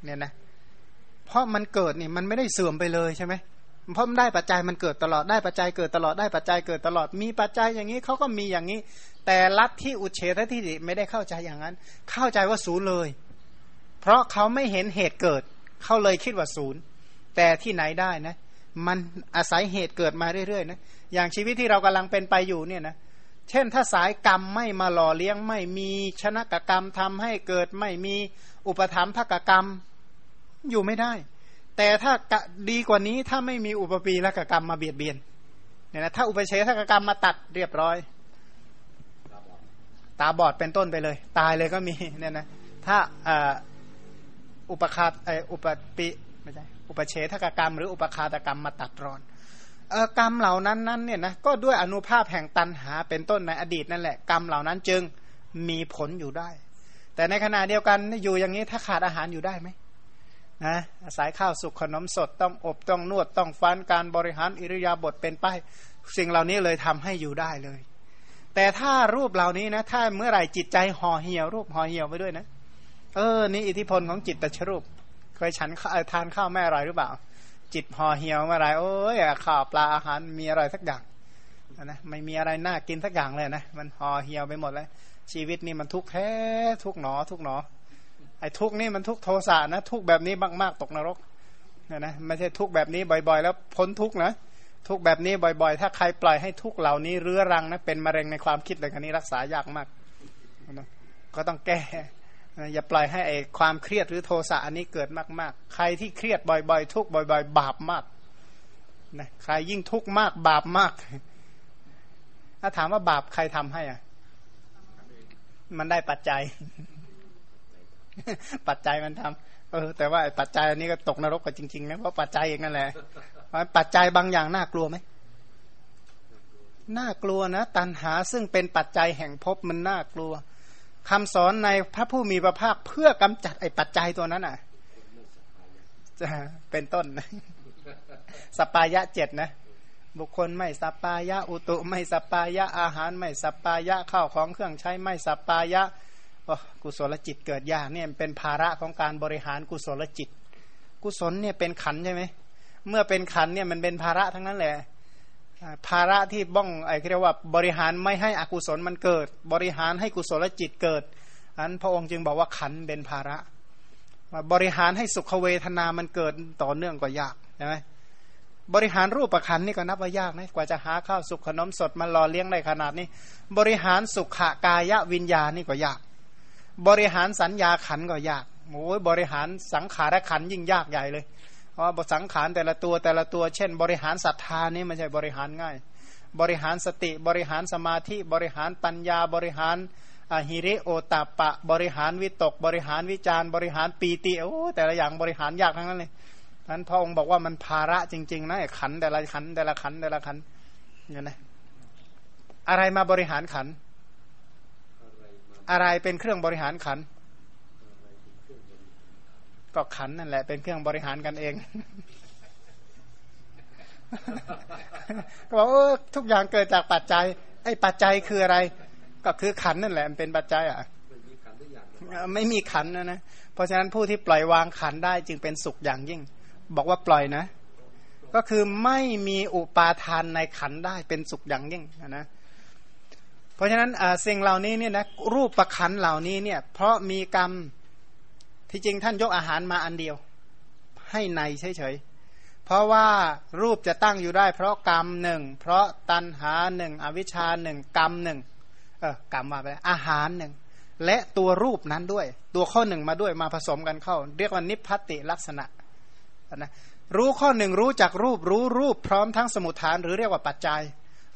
เนี่ยนะ เพราะมันเกิดนี่มันไม่ได้เสื่อมไปเลยใช่ไหมเพราะมันได้ปัจจัยมันเกิดตลอดได้ปัจจัยเกิดตลอดได้ปัจจัยเกิดตลอดมีปัจจัยอย่างนี้เขาก็มีอย่างนี้ แต่ลัทธิอุเฉททิฏฐิไม่ได้เข้าใจอย่างนั้น เข้าใจว่าศูนย์เลย เพราะเขาไม่เห็นเหตุเกิดเขาเลยคิดว่าศูนย์ แต่ที่ไหนได้นะ มันอาศัยเหตุเกิดมาเรื่อยๆนะอย่างชีวิตที่เรากำลังเป็นไปอยู่เนี่ยนะเช่นถ้าสายกรรมไม่มาหล่อเลี้ยงไม่มีชนะกกรรมทำให้เกิดไม่มีอุปธรรมภกกรรม อยู่ไม่ได้ แต่ถ้าดีกว่านี้ถ้าไม่มีอุปปีและกกรรมมาเบียดเบียนเนี่ยนะถ้าอุปเฉทกกรรมมาตัดเรียบร้อย ตาบอดเป็นต้นไปเลย ตายเลยก็มีเนี่ยนะถ้าอุปคาอุปปิไม่ใช่อุปเฉทกกรรม หรืออุปคาตกรรมมาตัดรอนกรรมเหล่านั้นนั้นเนี่ยนะก็ด้วยอนุภาพแห่งตันหาเป็นต้นในอดีตนั่นแหละกรรมเหล่านั้นจึงมีผลอยู่ได้ แต่ในขณะเดียวกันอยู่อย่างนี้ถ้าขาดอาหารอยู่ได้ไหม นะอาศัยข้าวสุกขนมสดต้องอบต้องนวดต้องฟันการบริหารอิริยาบถเป็นไปสิ่งเหล่านี้เลยทำให้อยู่ได้เลย แต่ถ้ารูปเหล่านี้นะ ถ้าเมื่อไหร่จิตใจห่อเหี่ยว รูปห่อเหี่ยวไปด้วยนะเออนี่อิทธิพลของจิตตชรูปเคยฉันทานข้าวแม่อร่อยหรือเปล่า จิตห่อเหี่ยวเมื่อไรโอ้ยข้าวปลาอาหารมีอะไรสักอย่างนะไม่มีอะไรน่ากินสักอย่างเลยนะมันห่อเหี่ยวไปหมดแล้วชีวิตนี่มันทุกข์แท้ทุกหนอทุกหนอ ไอ้ทุกนี่มันทุกโทสะนะ ทุกแบบนี้มากๆตกนรกนะนะไม่ใช่ทุกแบบนี้บ่อยๆ แล้วพ้นทุกนะทุกแบบนี้บ่อยๆ ถ้าใครปล่อยให้ทุกเหล่านี้เรื้อรังนะเป็นมะเร็งในความคิดเลยคันนี้รักษายากมากนะก็ต้องแก้อย่าปล่อยให้ไอ้ความเครียดหรือโทสะอันนี้เกิดมากๆ ใครที่เครียดบ่อยๆ ทุกบ่อยๆ บาปมากนะใครยิ่งทุกข์มากบาปมาก ถ้าถามว่าบาปใครทำให้อะ มันได้ปัจจัย ปัจจัยมันทำเออ แต่ว่าปัจจัยอันนี้ก็ตกนรกกันจริงๆนะเพราะปัจจัยเองนั่นแหละปัจจัยบางอย่างน่ากลัวไหมน่ากลัวนะ ตัณหาซึ่งเป็นปัจจัยแห่งภพมันน่ากลัวคำสอนในพระผู้มีพระภาคเพื่อกำจัดไอ้ปัจจัยตัวนั้นอะจะเป็นต้นสัปปายะเจ็ดนะบุคคลไม่สัปปายะ อุตุไม่สัปปายะอาหารไม่สัปปายะข้าวของเครื่องใช้ไม่สัปปายะ กุศลจิตเกิดยากเนี่ยเป็นภาระของการบริหารกุศลจิต กุศลเนี่ยเป็นขันธ์ใช่ไหมเมื่อเป็นขันเนี่ยมันเป็นภาระทั้งนั้นแหละภาระที่บ้องไอ้เรียกว่าบริหารไม่ให้อกุศลมันเกิด บริหารให้กุศลจิตเกิดอันพระองค์จึงบอกว่าขันเป็นภาระบริหารให้สุขเวทนามันเกิดต่อเนื่องก็ยากใช่ไหมบริหารรูปประคันนี่ก็นับว่ายากนะกว่าจะหาข้าวสุขขนมสดมาหล่อเลี้ยงได้ขนาดนี้ บริหารสุขกายวิญญาณนี่ก็ยาก บริหารสัญญาขันก็ยากโอ้ยบริหารสังขารขันยิ่งยากใหญ่เลยเพราะสังขารแต่ละตัวแต่ละตัว เช่น บริหารศรัทธานี่ไม่ใช่บริหารง่าย บริหารสติบริหารสมาธิบริหารปัญญาบริหารอหิริโอตาปะ บริหารวิตก บริหารวิจารบริหารปีติโอ้แต่ละอย่างบริหารยากทั้งนั้นเลยนั้นพระองค์บอกว่ามันภาระจริงๆนะขันแต่ละขันแต่ละขันแต่ละขันเนี่ยนะอะไรมาบริหารขัน อะไรเป็นเครื่องบริหารขัน ก็ขันนั่นแหละ เป็นเครื่องบริหารกันเอง ก็บอกว่าทุกอย่างเกิดจากปัจจัย ไอ้ปัจจัยคืออะไร ก็คือขันนั่นแหละมันเป็นปัจจัยอะไม่มีขันนะนะ เพราะฉะนั้นผู้ที่ปล่อยวางขันได้จึงเป็นสุขอย่างยิ่ง บอกว่าปล่อยนะ ก็คือไม่มีอุปาทานในขันได้เป็นสุขอย่างยิ่งนะ เพราะฉะนั้นสิ่งเหล่านี้เนี่ยนะรูปประขันเหล่านี้เนี่ยเพราะมีกรรมที่จริงท่านยกอาหารมาอันเดียว ให้ในเฉยๆเพราะว่ารูปจะตั้งอยู่ได้ เพราะกรรมหนึ่งเพราะตัณหาหนึ่งอวิชชาหนึ่งกรรมหนึ่งเออกรรมมาไปอาหารหนึ่งและตัวรูปนั้นด้วย ตัวข้อหนึ่งมาด้วยมาผสมกันเข้า เรียกว่านิพพติลักษณะนะรู้ข้อหนึ่งรู้จักรูปรู้รูปพร้อมทั้งสมุทฐาน หรือเรียกว่าปัจจัย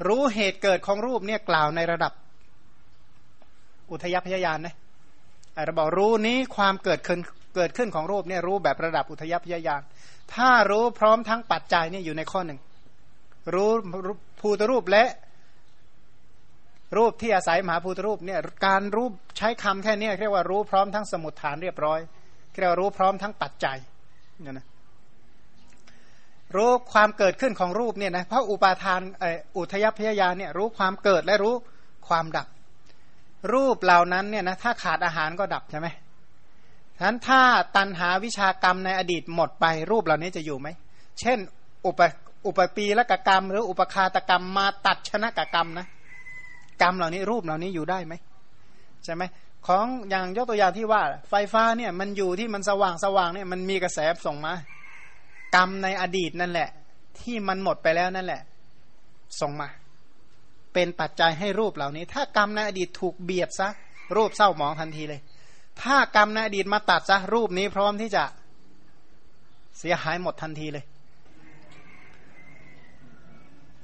รู้เหตุเกิดของรูปเนี่ยกล่าวในระดับ อุทยพยายานนะเราบอกรู้นี้ความเกิดขึ้นเกิดขึ้นของรูปเนี่ยรู้แบบระดับอุทยพยายาน ถ้ารู้พร้อมทั้งปัจจัยเนี่ยอยู่ในข้อหนึ่ง รู้ภูตรูปและรูปที่อาศัยมหาภูตรูปเนี่ยการรูปใช้คำแค่นี้เรียกว่ารู้พร้อมทั้งสมุดฐานเรียบร้อยเรียกว่ารู้พร้อมทั้งปัจจัยเนี่ยนะ รู้ความเกิดขึ้นของรูปเนี่ยนะเพราะอุปาทานอุทยพยายานเนี่ยรู้ความเกิดและรู้ความดับ รูปเหล่านั้นเนี่ยนะถ้าขาดอาหารก็ดับใช่ไหมฉะนั้นถ้าตันหาวิชากรรมในอดีตหมดไปรูปเหล่านี้จะอยู่ไหม เช่น อุปอุปปีละกกรรม หรืออุปคาตกรรมมาตัดชนะกกรรมนะกรรมเหล่านี้รูปเหล่านี้อยู่ได้ไหมใช่ไหมของอย่างยกตัวอย่างที่ว่า ไฟฟ้าเนี่ยมันอยู่ที่มันสว่างสว่างเนี่ยมันมีกระแสส่งมา กรรมในอดีตนั่นแหละ ที่มันหมดไปแล้วนั่นแหละ ส่งมา เป็นปัจจัยให้รูปเหล่านี้ ถ้ากรรมในอดีตถูกเบียดซะ รูปเศร้าหมองทันทีเลย ถ้ากรรมในอดีตมาตัดซะ รูปนี้พร้อมที่จะเสียหายหมดทันทีเลย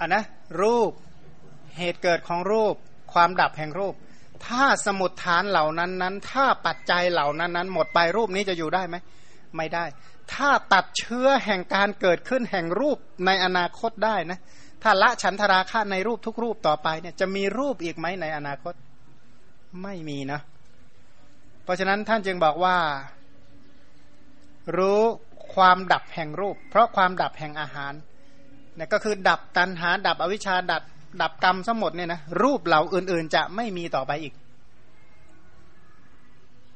อันนะรูปเหตุเกิดของรูป ความดับแห่งรูป ถ้าสมุดฐานเหล่านั้นนั้น ถ้าปัจจัยเหล่านั้นนั้น หมดไปรูปนี้จะอยู่ได้ไหม ไม่ได้ ถ้าตัดเชื้อแห่งการเกิดขึ้นแห่งรูปในอนาคตได้นะ ถ้าละฉันทราคะในรูปทุกรูปต่อไปเนี่ยจะมีรูปอีกไหมในอนาคต ไม่มีนะ เพราะฉะนั้นท่านจึงบอกว่า รู้ความดับแห่งรูป เพราะความดับแห่งอาหารเนี่ยก็คือดับตันหาดับอวิชชาดับดับกรรมทั้งหมดเนี่ยนะรูปเหล่าอื่นๆ จะไม่มีต่อไปอีก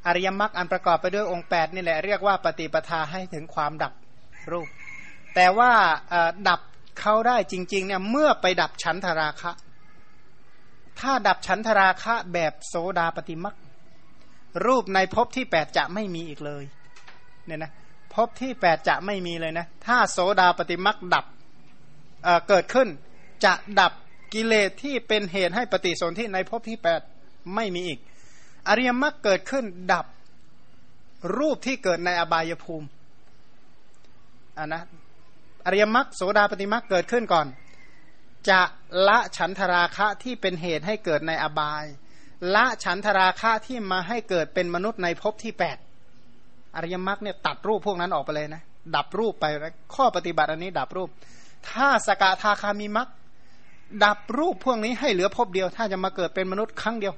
อริยมรรคอันประกอบไปด้วยองค์ 8 นี่แหละเรียกว่าปฏิปทาให้ถึงความดับรูป แต่ว่าดับเขาได้จริงๆเนี่ยเมื่อไปดับฉันทราคะ ถ้าดับฉันทราคะแบบโสดาปฏิมรรครูปในภพที่แปดจะไม่มีอีกเลยเนี่ยนะภพที่แปดจะไม่มีเลยนะถ้าโสดาปฏิมักดับเเกิดขึ้นจะดับกิเลสที่เป็นเหตุให้ปฏิสนธิในภพที่แปดไม่มีอีก อริยมรรคเกิดขึ้นดับรูปที่เกิดในอบายภูมิอ่านะอริยมรรคโสดาปฏิมรรคเกิดขึ้นก่อน จะละฉันทราคะที่เป็นเหตุให้เกิดในอบาย ละฉันทราคะที่มาให้เกิดเป็นมนุษย์ในภพที่แปดอริยมรรคเนี่ยตัดรูปพวกนั้นออกไปเลยนะดับรูปไปข้อปฏิบัติอันนี้ดับรูป ถ้าสกทาคามีมรรคดับรูปพวกนี้ให้เหลือภพเดียว ถ้าจะมาเกิดเป็นมนุษย์ครั้งเดียว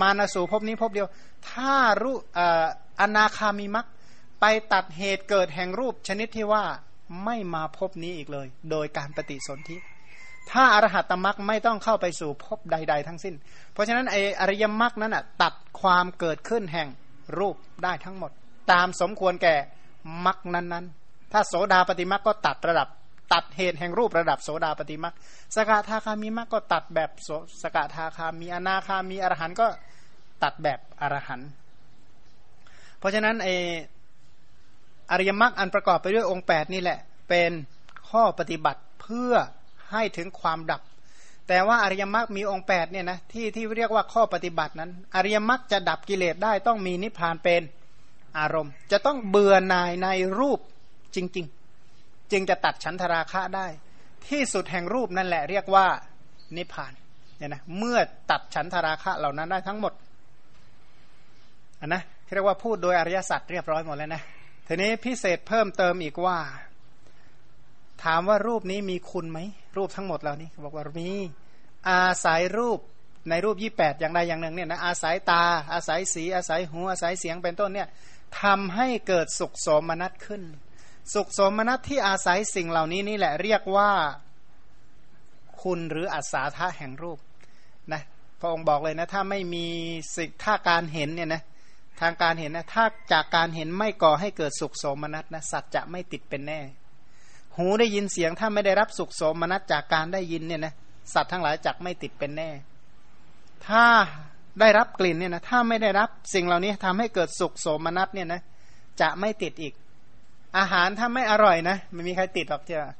มานสู่ภพนี้ภพเดียว ถ้ารู้อนาคามีมรรคไปตัดเหตุเกิดแห่งรูปชนิดที่ว่าไม่มาพบนี้อีกเลย โดยการปฏิสนธิถ้าอรหัตมรักไม่ต้องเข้าไปสู่ภพใด ๆ ทั้งสิ้น เพราะฉะนั้นไออริยมรรคนั้นอะตัดความเกิดขึ้นแห่งรูปได้ทั้งหมด ตามสมควรแก่มรรคนั้นๆ ถ้าโสดาปฏิมรรคก็ตัดระดับ ตัดเหตุแห่งรูประดับโสดาปฏิมรรคสกทาคามีมรรคก็ตัดแบบสกทาคามีอนาคามีอรหันก็ตัดแบบอรหันเพราะฉะนั้นไออริยมรรคอันประกอบไปด้วยองค์ 8 นี่แหละ เป็นข้อปฏิบัติเพื่อให้ถึงความดับ แต่ว่าอริยมรรคมีองค์8เนี่ยนะที่ที่เรียกว่าข้อปฏิบัตินั้น อริยมรรคจะดับกิเลสได้ต้องมีนิพพานเป็นอารมณ์ จะต้องเบื่อหน่ายในรูปจริง ๆ จึงจะตัดฉันทราคะได้ ที่สุดแห่งรูปนั่นแหละเรียกว่านิพพานเนี่ยนะเมื่อตัดฉันทราคะเหล่านั้นได้ทั้งหมดอันนะเรียกว่าพูดโดยอริยสัจเรียบร้อยหมดแล้วนะทีนี้พิเศษเพิ่มเติมอีกว่า ถามว่ารูปนี้มีคุณไหมรูปทั้งหมดเหล่านี้บอกว่ามีอาศัยรูปในรูปยี่แปดอย่างใดอย่างหนึ่งเนี่ยนะอาศัยตา อาศัยสี อาศัยหูอาศัยเสียงเป็นต้นเนี่ยทำให้เกิดสุขสมนัตขึ้น สุขสมนัตที่อาศัยสิ่งเหล่านี้นี่แหละเรียกว่าคุณหรืออัศาธาแห่งรูปนะพระองค์บอกเลยนะถ้าไม่มีสิ่งถ้าการเห็นเนี่ยนะทางการเห็นนะถ้าจากการเห็นไม่ก่อให้เกิดสุขสมนัตนะสัตว์จะไม่ติดเป็นแน่ หูได้ยินเสียงถ้าไม่ได้รับสุขสมนัตจากการได้ยินเนี่ยนะสัตว์ทั้งหลายจักไม่ติดเป็นแน่ ถ้าได้รับกลิ่นเนี่ยนะถ้าไม่ได้รับสิ่งเหล่านี้ทำให้เกิดสุขสมนัตเนี่ยนะจะไม่ติดอีก อาหารถ้าไม่อร่อยนะไม่มีใครติดหรอกเจ้า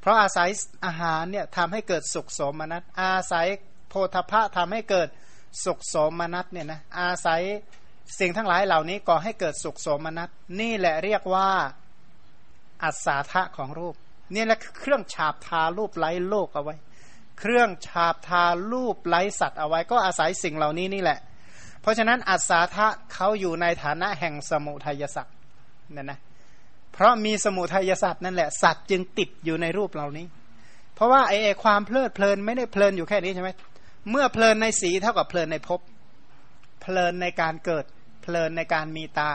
เพราะอาศัยอาหารเนี่ยทำให้เกิดสุขสมนัตอาศัยโพธพะทำให้เกิดสุขสมนัตเนี่ยนะอาศัยสิ่งทั้งหลายเหล่านี้ก่อให้เกิดสุขสมนัตนี่แหละเรียกว่าอัศาธะของรูปนี่แหละเครื่องฉาบทารูปไล้โลกเอาไว้ เครื่องฉาบทารูปไล้สัตว์เอาไว้ ก็อาศัยสิ่งเหล่านี้นี่แหละ เพราะฉะนั้นอัศาทะเขาอยู่ในฐานะแห่งสมุทัยสัตว์เนั่นนะ เพราะมีสมุทัยสัตว์นั่นแหละสัตว์จึงติดอยู่ในรูปเหล่านี้ เพราะว่าไอ้ความเพลิดเพลินไม่ได้เพลินอยู่แค่นี้ใช่ไหมเมื่อเพลินในสีเท่ากับเพลินในภพเพลินในการเกิด เพลินในการมีตา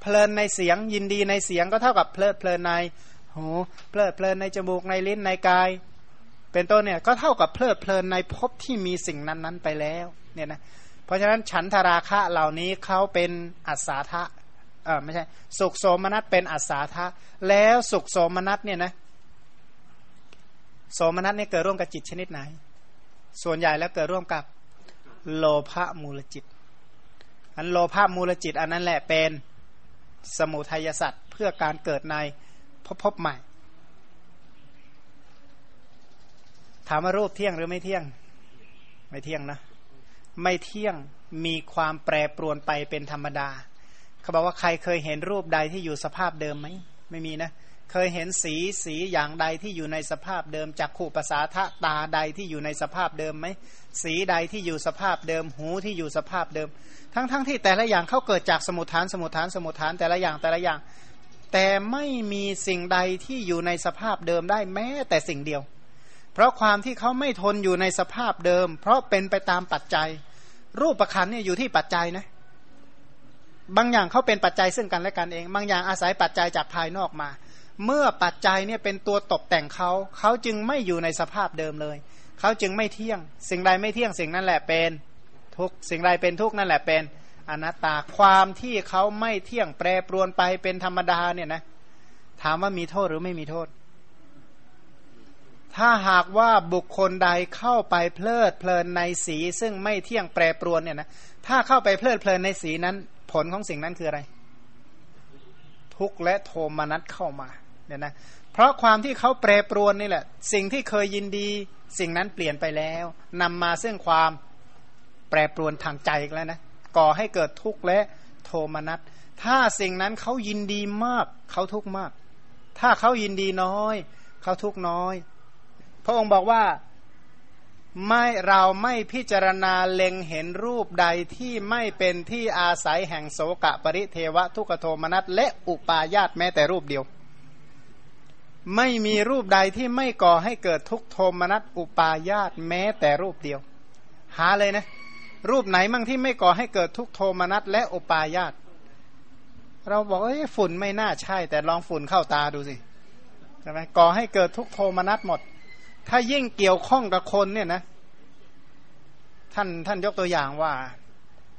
เพลินในเสียงยินดีในเสียงก็เท่ากับเพลิดเพลินในหูเพลิดเพลินในจมูกในลิ้นในกาย เป็นต้นเนี่ยก็เท่ากับเพลิดเพลินในภพที่มีสิ่งนั้นๆไปแล้วเนี่ยนะเพราะฉะนั้นฉันทราคะเหล่านี้เขาเป็นอัศาทะ เออไม่ใช่ สุขโสมนัสเป็นอัศาทะแล้วสุขโสมนัสเนี่ยนะโสมนัสเนี่ยเกิดร่วมกับจิตชนิดไหน ส่วนใหญ่แล้วเกิดร่วมกับโลภะมูลจิต อันโลภะมูลจิต อันนั้นแหละเป็นสมุทัยสัตว์เพื่อการเกิดในพบพบใหม่ ถามว่ารูปเที่ยงหรือไม่เที่ยง ไม่เที่ยงนะ ไม่เที่ยงมีความแปรปรวนไปเป็นธรรมดา เขาบอกว่าใครเคยเห็นรูปใดที่อยู่สภาพเดิมไหมไม่มีนะเคยเห็นสีสีอย่างใดที่อยู่ในสภาพเดิมจากขู่ภาษาทะตาใดที่อยู่ในสภาพเดิมไหมสีใดที่อยู่สภาพเดิม หูที่อยู่สภาพเดิม ทั้งๆทที่แต่ละอย่างเขาเกิดจากสมุทฐานสมุทฐานสมุทฐานแต่ละอย่างแต่ละอย่าง แต่ไม่มีสิ่งใดที่อยู่ในสภาพเดิมได้แม้แต่สิ่งเดียว เพราะความที่เขาไม่ทนอยู่ในสภาพเดิม เพราะเป็นไปตามปัจจัย รูปประคันเนี่ยอยู่ที่ปัจจัยนะ บางอย่างเขาเป็นปัจจัยซึ่งกันและกันเอง บางอย่างอาศัยปัจจัยจากภายนอกมา เมื่อปัจจัยเนี่ยเป็นตัวตกแต่งเขาเขาจึงไม่อยู่ในสภาพเดิมเลยเขาจึงไม่เที่ยง สิ่งใดไม่เที่ยงสิ่งนั้นแหละเป็นทุกสิ่งใดเป็นทุกนั่นแหละเป็นอนัตตาความที่เขาไม่เที่ยงแปรปรวนไปเป็นธรรมดาเนี่ยนะถามว่ามีโทษหรือไม่มีโทษ ถ้าหากว่าบุคคลใดเข้าไปเพลิดเพลินในสีซึ่งไม่เที่ยงแปรปรวนเนี่ยนะถ้าเข้าไปเพลิดเพลินในสีนั้น ผลของสิ่งนั้นคืออะไร ทุกข์และโทมนัสเข้ามาเนี่ยนะเพราะความที่เขาแปรปรวนนี่แหละ สิ่งที่เคยยินดี สิ่งนั้นเปลี่ยนไปแล้วนำมาซึ่งความแปรปรวนทางใจแล้วนะก่อให้เกิดทุกข์และโทมนัสถ้าสิ่งนั้นเขายินดีมากเขาทุกข์มาก ถ้าเขายินดีน้อย เขาทุกข์น้อย พระองค์บอกว่า ไม่เราไม่พิจารณาเล็งเห็นรูปใดที่ไม่เป็นที่อาศัยแห่งโสกะปริเทวะทุกโทมนัสและอุปาญาตแม้แต่รูปเดียว ไม่มีรูปใดที่ไม่ก่อให้เกิดทุกโทมนัสอุปาญาตแม้แต่รูปเดียว หาเลยนะ รูปไหนมั่งที่ไม่ก่อให้เกิดทุกโทมนัสและอุปาญาตเราบอกเอ้ฝุ่นไม่น่าใช่ แต่ลองฝุ่นเข้าตาดูสิใช่ไหมก่อให้เกิดทุกโทมนัสหมด ถ้ายิ่งเกี่ยวข้องกับคนเนี่ยนะ ท่านท่านยกตัวอย่างว่า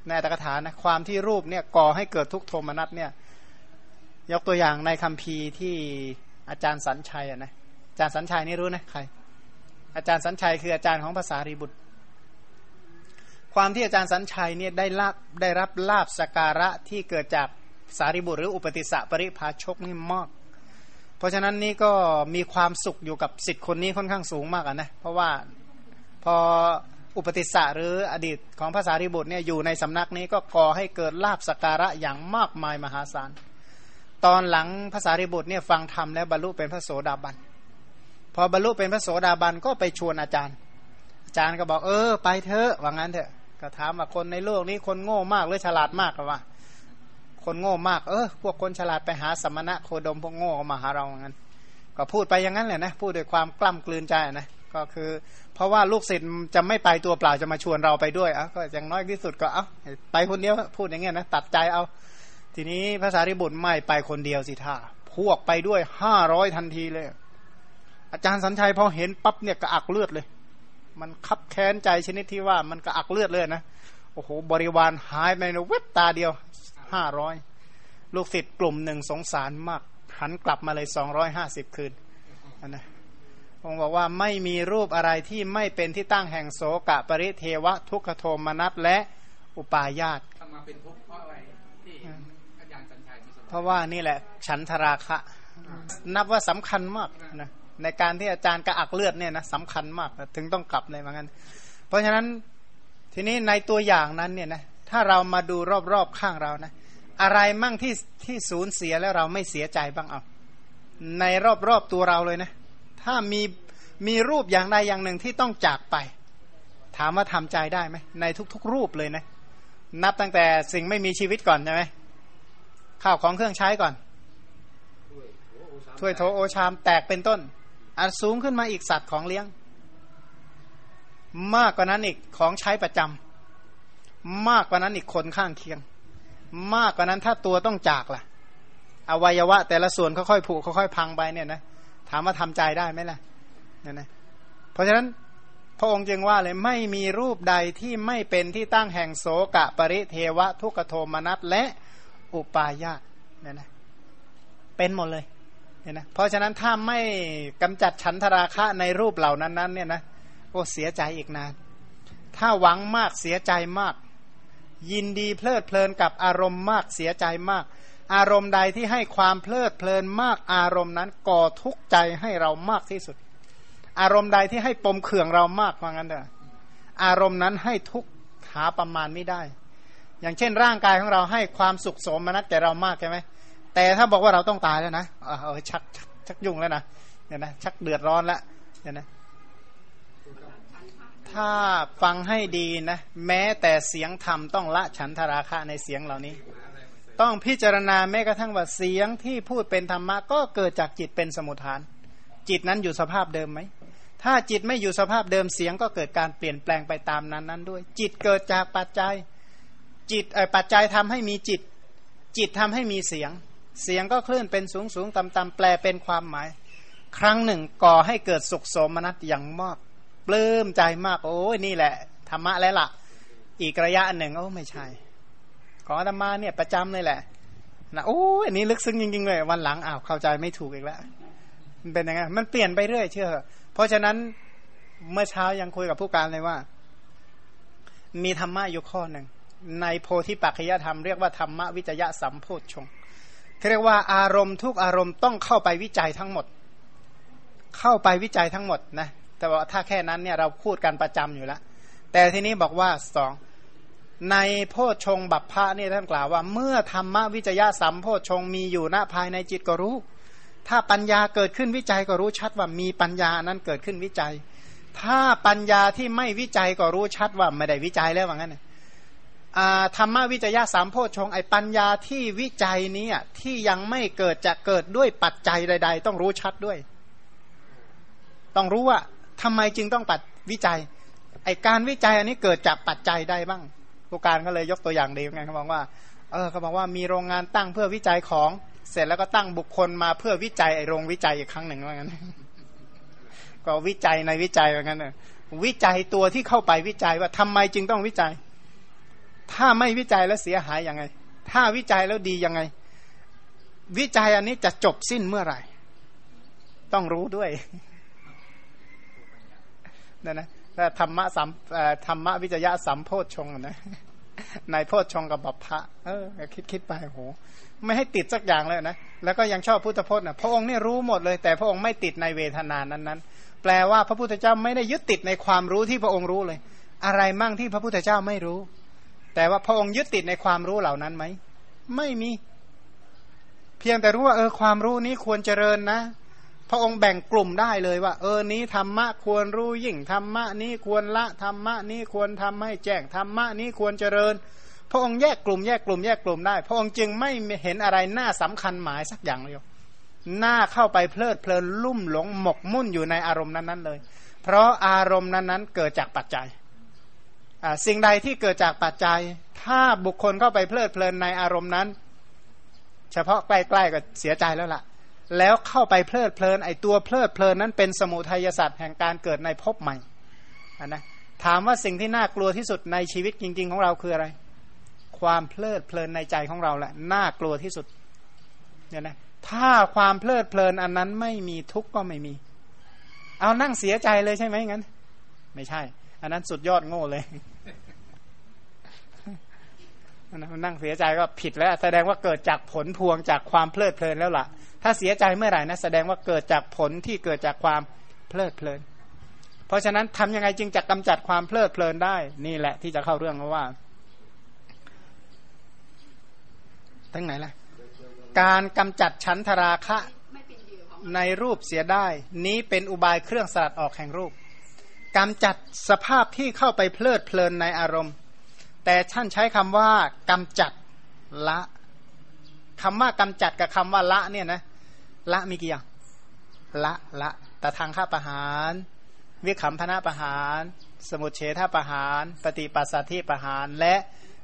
ในตกถานะความที่รูปเนี่ยก่อให้เกิดทุกโทมนัสเนี่ย ยกตัวอย่างในคัมภีร์ที่อาจารย์สัญชัยอะนะอาจารย์สัญชัยนี่รู้นะใคร อาจารย์สัญชัยคืออาจารย์ของภาษารีบุตร ความที่อาจารย์สัญชัยเนี่ยได้ลาบได้รับลาบสการะที่เกิดจากสารีบุตรหรืออุปติสสะปริภาชกนี่มาก เพราะฉะนั้นนี่ก็มีความสุขอยู่กับสิทธิ์คนนี้ค่อนข้างสูงมากนะเพราะว่าพออุปติสสะหรืออดีตของภาษาริบุตรเนี่ยอยู่ในสำนักนี้ก็ก่อให้เกิดลาบสการะอย่างมากมายมหาศาล ตอนหลังภาษาริบุตรเนี่ยฟังธรรมแล้วบรรลุเป็นพระโสดาบัน พอบรรลุเป็นพระโสดาบันก็ไปชวนอาจารย์ อาจารย์ก็บอกเออ ไปเถอะว่างั้นเถอะก็ถามว่าคนในโลกนี้คนโง่มากหรือฉลาดมากกว่า คนโง่มาก เออ พวกคนฉลาดไปหาสมณะโคดมพวกโง่มาหาเราอย่างนั้น ก็พูดไปอย่างนั้นแหละนะ พูดด้วยความกล้ำกลืนใจนะ ก็คือ เพราะว่าลูกศิษย์จะไม่ไปตัวเปล่าจะมาชวนเราไปด้วยอะก็อย่างน้อยที่สุดก็เอาไปคนเดียวพูดอย่างเงี้ยนะตัดใจเอา ทีนี้ภาษาริบุตรไม่ไปคนเดียวสิท่าพวกไปด้วยห้าร้อยทันทีเลย อาจารย์สัญชัยพอเห็นปั๊บเนี่ยกระอักเลือดเลย มันคับแค้นใจชนิดที่ว่ามันกระอักเลือดเลยนะโอ้โหบริวารหายไปในเว็บตาเดียว ห้าร้อยลูกศิษย์กลุ่มหนึ่งสงสารมากหันกลับมาเลยสองร้อยห้าสิบคืนนะผมบอกว่าไม่มีรูปอะไรที่ไม่เป็นที่ตั้งแห่งโสกะปริเทวะทุกขโทมนัสและอุปาญาตมาเป็นทุกข์เพราะอะไรที่อาจารย์สัญชัยเพราะว่านี่แหละ ฉันทราคะ นับว่าสำคัญมากนะในการที่อาจารย์กระอักเลือดเนี่ยนะสำคัญมากถึงต้องกลับเลยเหมือนกันเพราะฉะนั้นทีนี้ในตัวอย่างนั้นเนี่ยนะถ้าเรามาดูรอบๆข้างเรานะ อะไรมั่งที่ที่สูญเสียแล้วเราไม่เสียใจบ้างเอาในรอบๆตัวเราเลยนะ ถ้ามีมีรูปอย่างใดอย่างหนึ่งที่ต้องจากไป ถามว่าทำใจได้ไหมในทุก ๆ รูปเลยนะ นับตั้งแต่สิ่งไม่มีชีวิตก่อนใช่ไหมข้าวของเครื่องใช้ก่อนถ้วยโถโอชามแตกเป็นต้นอันสูงขึ้นมาอีกสัตว์ของเลี้ยง มากกว่านั้นอีกของใช้ประจำมากกว่านั้นอีกคนข้างเคียง มากกว่านั้นถ้าตัวต้องจากล่ะ อวัยวะ แต่ละส่วนค่อยๆผุค่อยๆพังไปเนี่ยนะถามว่าทำใจได้ไหมล่ะเนี่ยนะเพราะฉะนั้นพระองค์จึงว่าเลยไม่มีรูปใดที่ไม่เป็นที่ตั้งแห่งโสกะปริเทวะ ทุกโทมนัสและอุปายาตเนี่ยนะเป็นหมดเลยเนี่ยนะเพราะฉะนั้นถ้าไม่กำจัดฉันทราคะในรูปเหล่านั้นนั้นเนี่ยนะโอ้เสียใจอีกนาน ถ้าหวังมากเสียใจมาก ยินดีเพลิดเพลินกับอารมณ์มากเสียใจมาก อารมณ์ใดที่ให้ความเพลิดเพลินมากอารมณ์นั้นก่อทุกข์ใจให้เรามากที่สุด อารมณ์ใดที่ให้ปมเขื่องเรามากว่างั้นเถอะอารมณ์นั้นให้ทุกข์หาประมาณไม่ได้ อย่างเช่น ร่างกายของเราให้ความสุขสมนัตแก่เรามากใช่ไหมแต่ถ้าบอกว่าเราต้องตายแล้วนะเออชักชักยุ่งแล้วนะเนี่ยนะชักเดือดร้อนแล้วเนี่ยนะ ถ้าฟังให้ดีนะ แม้แต่เสียงธรรมต้องละฉันทราคะในเสียงเหล่านี้ ต้องพิจารณาแม้กระทั่งว่าเสียงที่พูดเป็นธรรมะก็เกิดจากจิตเป็นสมุทฐาน จิตนั้นอยู่สภาพเดิมไหมถ้าจิตไม่อยู่สภาพเดิมเสียงก็เกิดการเปลี่ยนแปลงไปตามนั้นนั้นด้วย จิตเกิดจากปัจจัย จิตปัจจัยทำให้มีจิต จิตทำให้มีเสียง เสียงก็เคลื่อนเป็นสูงสูงต่ำต่ำแปลเป็นความหมาย ครั้งหนึ่งก่อให้เกิดสุขสมนัตอย่างมาก ปลื้มใจมาก โอ้ยนี่แหละธรรมะแล้วละ่ะ อีกระยะหนึ่งโอ้ไม่ใช่ ของธรรมาเนี่ยประจำเลยแหละนะโอ้ยอันนี้ลึกซึ้งจริงๆเลย วันหลังอ้าวเข้าใจไม่ถูกอีกแล้วมันเป็นยังไงมันเปลี่ยนไปเรื่อยเชื่อ เพราะฉะนั้นเมื่อเช้ายังคุยกับผู้การเลยว่า มีธรรมะอยู่ข้อหนึ่งในโพธิปัจจยธรรมเรียกว่าธรรมะวิจยะสัมโพชฌงเรียกว่าอารมณ์ทุกอารมณ์ต้องเข้าไปวิจัยทั้งหมด เข้าไปวิจัยทั้งหมดนะ แต่ว่าถ้าแค่นั้นเนี่ยเราพูดกันประจำอยู่แล้วแต่ทีนี้บอกว่าสองในโพชฌงบัพพะนี่ยท่านกล่าวว่า เมื่อธรรมวิจยะสัมโพชฌงมีอยู่ณภายในจิตก็รู้ ถ้าปัญญาเกิดขึ้นวิจัยก็รู้ชัดว่ามีปัญญานั้นเกิดขึ้นวิจัย ถ้าปัญญาที่ไม่วิจัยก็รู้ชัดว่าไม่ได้วิจัยแล้วว่างั้นธรรมวิจยะสามโพชงไอปัญญาที่วิจัยนี้ที่ยังไม่เกิดจะเกิดด้วยปัจจัยใด ๆ ต้องรู้ชัดด้วย ต้องรู้ว่า ทำไมจึงต้องปัดวิจัย ไอการวิจัยอันนี้เกิดจากปัจจัยใดบ้างผู้การก็เลยยกตัวอย่างดีไงเขาบอกว่าเออเขาบอกว่ามีโรงงานตั้งเพื่อวิจัยของเสร็จแล้วก็ตั้งบุคคลมาเพื่อวิจัยไอโรงวิจัยอีกครั้งหนึ่งว่างั้นก็วิจัยในวิจัยว่างั้นวิจัยตัวที่เข้าไปวิจัยว่าทำไมจึงต้องวิจัย ถ้าไม่วิจัยแล้วเสียหายยังไง ถ้าวิจัยแล้วดียังไง วิจัยอันนี้จะจบสิ้นเมื่อไหร่ ต้องรู้ด้วย นั่นนะถ้าธรรมะสัมธรรมะวิจยะสัมโพชฌงนะในโพชฌงกับบัพพะเออคิดคิดไปโหไม่ให้ติดสักอย่างเลยนะ แล้วก็ยังชอบพุทธพจน์นะพระองค์นี่รู้หมดเลย แต่พระองค์ไม่ติดในเวทนานั้นนั้นแปลว่าพระพุทธเจ้าไม่ได้ยึดติดในความรู้ที่พระองค์รู้เลย อะไรมั่งที่พระพุทธเจ้าไม่รู้ แต่ว่าพระองค์ยึดติดในความรู้เหล่านั้นไหม ไม่มี เพียงแต่รู้ว่าเออความรู้นี้ควรเจริญนะ พระองค์แบ่งกลุ่มได้เลยว่า เออนี้ธรรมะควรรู้ยิ่งธรรมะนี้ควรละธรรมะนี้ควรทำให้แจ้งธรรมะนี้ควรเจริญ พระองค์แยกกลุ่มแยกกลุ่มแยกกลุ่มได้ พระองค์จึงไม่เห็นอะไรน่าสำคัญหมายสักอย่างเลยหน้าเข้าไปเพลิดเพลินลุ่มหลงหมกมุ่นอยู่ในอารมณ์นั้นๆเลย เพราะอารมณ์นั้นๆ เกิดจากปัจจัยสิ่งใดที่เกิดจากปัจจัย ถ้าบุคคลเข้าไปเพลิดเพลินในอารมณ์นั้น เฉพาะใกล้ๆก็เสียใจแล้วล่ะ แล้วเข้าไปเพลิดเพลินไอตัวเพลิดเพลินนั้นเป็นสมุทัยสัตว์แห่งการเกิดในภพใหม่นะถามว่าสิ่งที่น่ากลัวที่สุดในชีวิตจริง ๆ ของเราคืออะไร ความเพลิดเพลินในใจของเราแหละน่ากลัวที่สุดเนี่ยนะถ้าความเพลิดเพลินอันนั้นไม่มีทุกข์ก็ไม่มี เอานั่งเสียใจเลยใช่ไหมงั้น ไม่ใช่ อันนั้นสุดยอดโง่เลยนั่งเสียใจก็ผิดแล้ว แสดงว่าเกิดจากผลพวงจากความเพลิดเพลินแล้วล่ะ ถ้าเสียใจเมื่อไหร่นะแสดงว่าเกิดจากผลที่เกิดจากความเพลิดเพลิน เพราะฉะนั้นทำยังไงจึงจะกำจัดความเพลิดเพลินได้ นี่แหละที่จะเข้าเรื่องเพราะว่า ทั้งไหนล่ะ การกำจัดชั้นทราคะในรูปเสียได้ นี้เป็นอุบายเครื่องสลัดออกแห่งรูปกำจัดสภาพที่เข้าไปเพลิดเพลินในอารมณ์ แต่ท่านใช้คำว่ากำจัดละคำว่ากำจัดกับคำว่าละเนี่ยนะ ละมีกี่อย่างละละแต่ทางข้าประหารวิขำพนะประหาร สมุทเฉทประหาร ปฏิปัสสัธิประหาร และ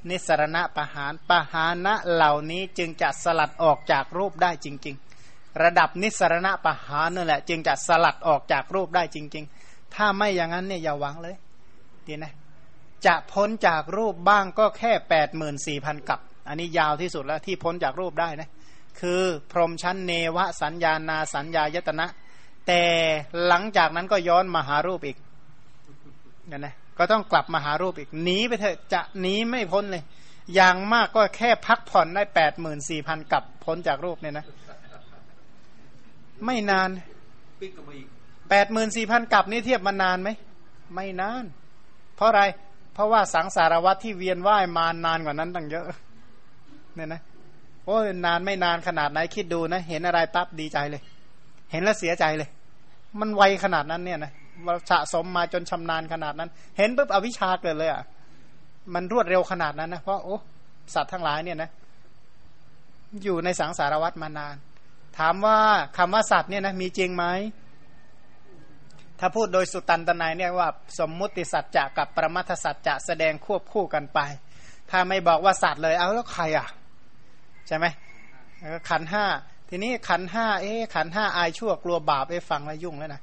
นิสรณะประหารประหานะเหล่านี้จึงจะสลัดออกจากรูปได้จริง ๆ ระดับนิสรณะประหารนั่นแหละ จึงจะสลัดออกจากรูปได้จริง ๆ ถ้าไม่อย่างนั้นเนี่ยอย่าหวังเลยดีนะจะพ้นจากรูปบ้างก็แค่แปดหมื่นสี่พันกับ อันนี้ยาวที่สุดแล้วที่พ้นจากรูปได้นะ คือพรหมชั้นเนวสัญญานาสัญญายตนะ แต่หลังจากนั้นก็ย้อนมาหารูปอีกนะนะก็ต้องกลับมาหารูปอีกหนีไปเถอะจะหนีไม่พ้นเลย อย่างมากก็แค่พักผ่อนได้แปดหมื่นสี่พันกับพ้นจากรูปเนี่ยนะ ไม่นานแปดหมื่นสี่พันกับนี่เทียบมานานไหมไม่นาน เพราะอะไร เพราะว่าสังสารวัตที่เวียนว่ายมานานกว่านั้นตั้งเยอะ เนี่ยนะ โอ้นานไม่นานขนาดไหนคิดดูนะ เห็นอะไรปั๊บดีใจเลย เห็นแล้วเสียใจเลย มันไวขนาดนั้นเนี่ยนะสะสมมาจนชำนาญขนาดนั้น เห็นปุ๊บอวิชชาเกิดเลยอะมันรวดเร็วขนาดนั้นนะเพราะโอ้สัตว์ทั้งหลายเนี่ยนะอยู่ในสังสารวัตมานาน ถามว่าคำว่าสัตว์เนี่ยนะมีจริงไหมถ้าพูดโดยสุตันตนายเนี่ยว่าสมมุติสัจจะกับประมัทสัจจะแสดงควบคู่กันไป ถ้าไม่บอกว่าสัตว์เลยเอาแล้วใครอะ ใช่ไหมขันห้าทีนี้ขันห้าเอ๊ขันห้าอายชั่วกลัวบาปเอ๊ฟังแล้วยุ่งแล้วนะ